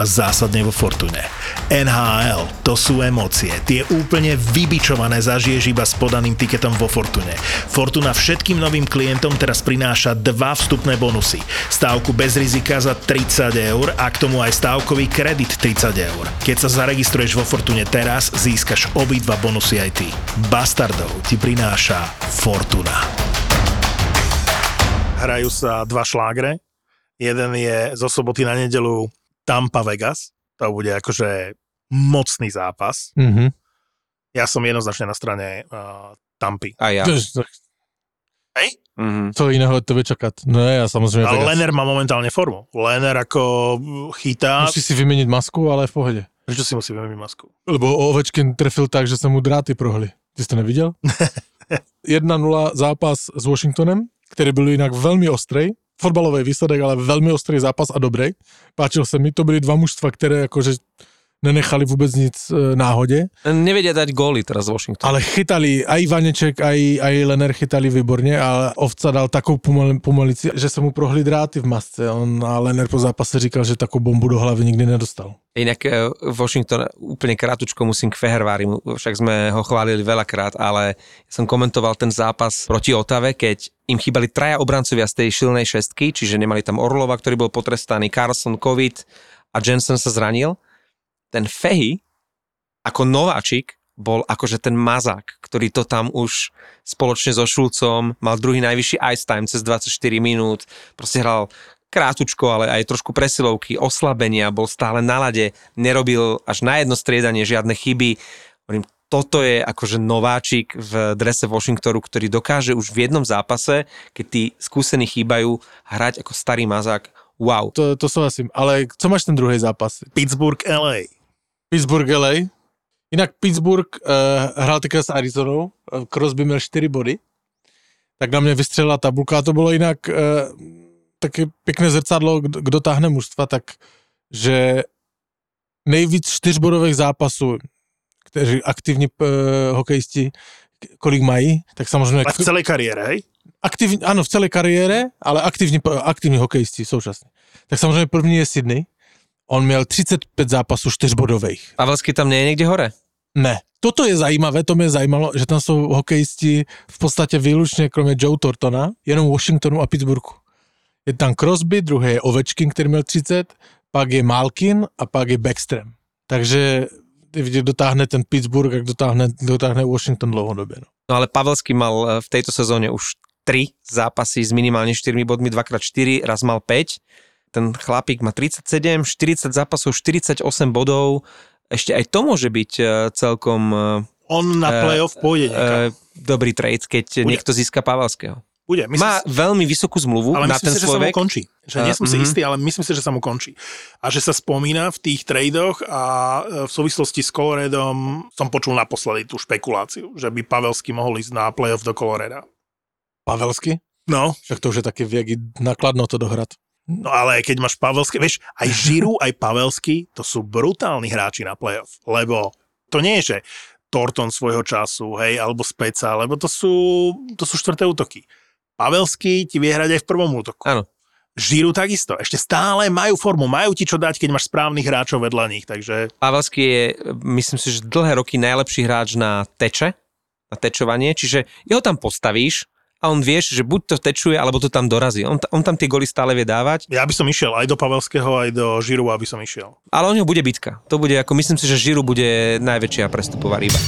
a zásadne vo Fortune. NHL, to sú emócie. Tie úplne vybičované zažiješ iba s podaným tiketom vo Fortune. Fortuna všetkým novým klientom teraz prináša dva vstupné bonusy. Stávku bez rizika za 30 eur a k tomu aj stávkový kredit 30 eur. Keď sa zaregistruješ vo Fortune teraz, získaš obidva bonusy aj ty. Bastardov ti prináša Fortuna. Hrajú sa dva šlágre. Jeden je zo soboty na nedelu Tampa Vegas. To bude akože mocný zápas. Mhm. Ja som jednoznačne na strane uh, Tampy. A ja. To Hej? Mhm. Co jiného od tebe čekat? No já samozřejmě Ale Vegas. Lenner má momentálne formu. Lenner ako chytá... Musí si vyměnit masku, ale v pohodě. Prečo si musí vymeniť masku? Lebo Ovečkin trefil tak, že se mu dráty prohly. Ty jsi to neviděl? 1-0 zápas s Washingtonem, který byl jinak velmi ostrý. Fotbalový výsledek, ale velmi ostrý zápas a dobrý. Páčil se mi, to byly dva mužstva, které jakože nenechali vůbec nic e, náhodě, Nevedia dať góly teraz Washington. ale chytali, aj Vaneček, aj, aj Lener chytali výborně, ale Ovca dal takovou pomal, pomalici, že se mu prohly dráty v masce. On a Lener po zápase říkal, že takovou bombu do hlavy nikdy nedostal. Inak eh, Washington úplne krátučko musím k Fehervárimu, však sme ho chválili veľakrát, ale som komentoval ten zápas proti Otave, keď im chýbali traja obrancovia z tej šilnej šestky, čiže nemali tam Orlova, ktorý bol potrestaný, Carlson, COVID a Jensen sa zranil. Ten Fehy ako nováčik bol akože ten mazák, ktorý to tam už spoločne so Šulcom mal druhý najvyšší ice time cez 24 minút, proste hral krátučko, ale aj trošku presilovky, oslabenia, bol stále na lade, nerobil až na jedno striedanie žiadne chyby. Hovorím, toto je akože nováčik v drese Washingtonu, ktorý dokáže už v jednom zápase, keď tí skúsení chýbajú, hrať ako starý mazák. Wow. To, to súhlasím. Ale co máš ten druhý zápas? Pittsburgh LA. Pittsburgh LA. Inak Pittsburgh uh, hrál teďka s Arizonou, uh, Crosby měl 4 body, tak na mě vystřelila tabulka a to bylo jinak uh, taky pěkné zrcadlo, kdo, kdo táhne mužstva, tak že nejvíc čtyřbodových zápasů, kteří aktivní uh, hokejisti, kolik mají, tak samozřejmě... A v celej kariére, hej? aktivní, ano, v celé kariére, ale aktivní, aktivní hokejisti současně. Tak samozřejmě první je Sydney. On měl 35 zápasů čtyřbodových. Pavelský tam nie je niekde hore? Ne. Toto je zajímavé, to mě zajímalo, že tam jsou hokejisti v podstatě výlučně, kromě Joe Tortona, jenom Washingtonu a Pittsburghu. Je tam Crosby, druhý je Ovečkin, který měl 30, pak je Malkin a pak je Backstrom. Takže vidět, dotáhne ten Pittsburgh, jak dotáhne, dotáhne Washington dlouhodobě. No. No ale Pavelský mal eh, v tejto sezóne už 3 zápasy s minimálne 4 bodmi, 2x4, raz mal 5. Ten chlapík má 37, 40 zápasov, 48 bodov. Ešte aj to môže byť eh, celkom eh, On na Eh, playoff pôjde niekam. eh, dobrý trade, keď Bude. niekto získa Pavelského. Bude. Myslím, Má veľmi vysokú zmluvu ale na myslím ten si, že svoj sa mu končí. Že nie som si mhm. istý, ale myslím si, že sa mu končí. A že sa spomína v tých tradoch a e, v súvislosti s Coloredom som počul naposledy tú špekuláciu, že by Pavelský mohol ísť na playoff do Coloreda. Pavelsky? No, Však to už je taky věk i nakladno to dohrať. No ale keď máš Pavelský, vieš, aj Žiru, aj Pavelský, to sú brutálni hráči na playoff, lebo to nie je, že Torton svojho času, hej, alebo Speca, lebo to sú, to sú štvrté útoky. Pavelský ti vie hrať aj v prvom útoku. Áno. Žiru takisto. Ešte stále majú formu, majú ti čo dať, keď máš správnych hráčov vedľa nich, takže Pavelský je, myslím si, že dlhé roky najlepší hráč na teče, na tečovanie, čiže jeho tam postavíš a on vieš, že buď to tečuje, alebo to tam dorazí. On, on tam tie goly stále vie dávať, ja by som išiel aj do Pavelského, aj do Žiru, aby som išiel. ale o neho bude bitka. To bude, ako myslím si, že Žiru bude najväčšia prestupová ryba.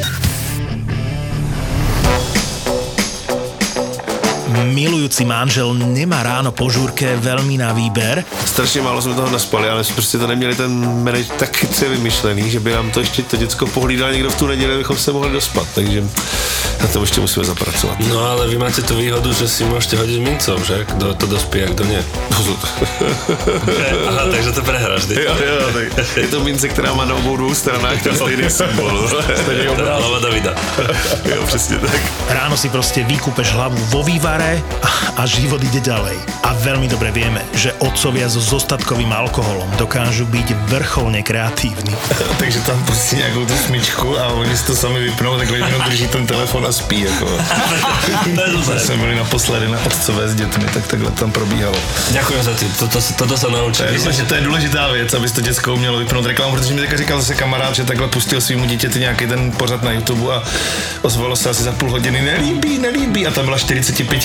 Milujúci manžel nemá ráno po žúrke veľmi na výber, Strašně málo jsme toho naspali, ale jsme prostě to neměli ten manage tak chytře vymyšlený, že by nám to ještě to děcko pohlídal někdo v tu neděli, abychom se mohli dospat, takže na to ještě musíme zapracovat. No ale vy máte tu výhodu, že si môžete hodiť mincov, že? Kto to dospí a kto nie. Aha, takže to prehráš, ty. jo, jo, tak je to mince, která má na obou dvou stranách ten stejný symbol. Hlava Davida. jo, přesně tak. ráno si proste vykúpeš hlavu vo vývare a, a život ide ďalej. A veľmi dobre vieme, že otcovia so zostatkovým alkoholom dokážu byť vrcholne kreatívni. takže tam pustí nějakou tu smyčku a oni si to sami vypnou, takhle jenom drží ten telefon a spí. To dobré. Když jsme byli naposledy na otcové s dětmi, tak takhle tam probíhalo. Ďakujem za ty, toto, toto sa To naučil. je, že to je důležitá věc, aby to děcko umělo vypnout reklamu, protože mi teďka říkal zase kamarád, že takhle pustil svýmu dítěti nějaký ten pořad na YouTube a ozvalo se asi za půl hodiny, nelíbí, nelíbí a tam byla 45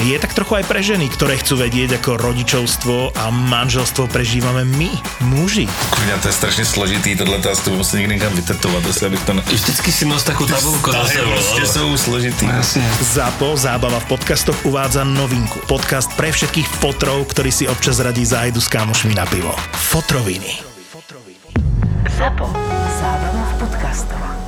je tak trochu aj pre ženy, ktoré chcú vedieť, ako rodičovstvo a manželstvo prežívame my, muži. Kurňa, to je strašně složitý, tohle to asi musím někdy někam vytetovat, asi abych to... Vždycky si nos takú tabulku Tahy sebou. prostě ale- jsou složitý. Jasne. ZAPO Zábava v podcastoch uvádza novinku. Podcast pre všetkých fotrov, ktorí si občas radí zájdu s kámošmi na pivo. Fotroviny. ZAPO. Zábrná v podcastovách.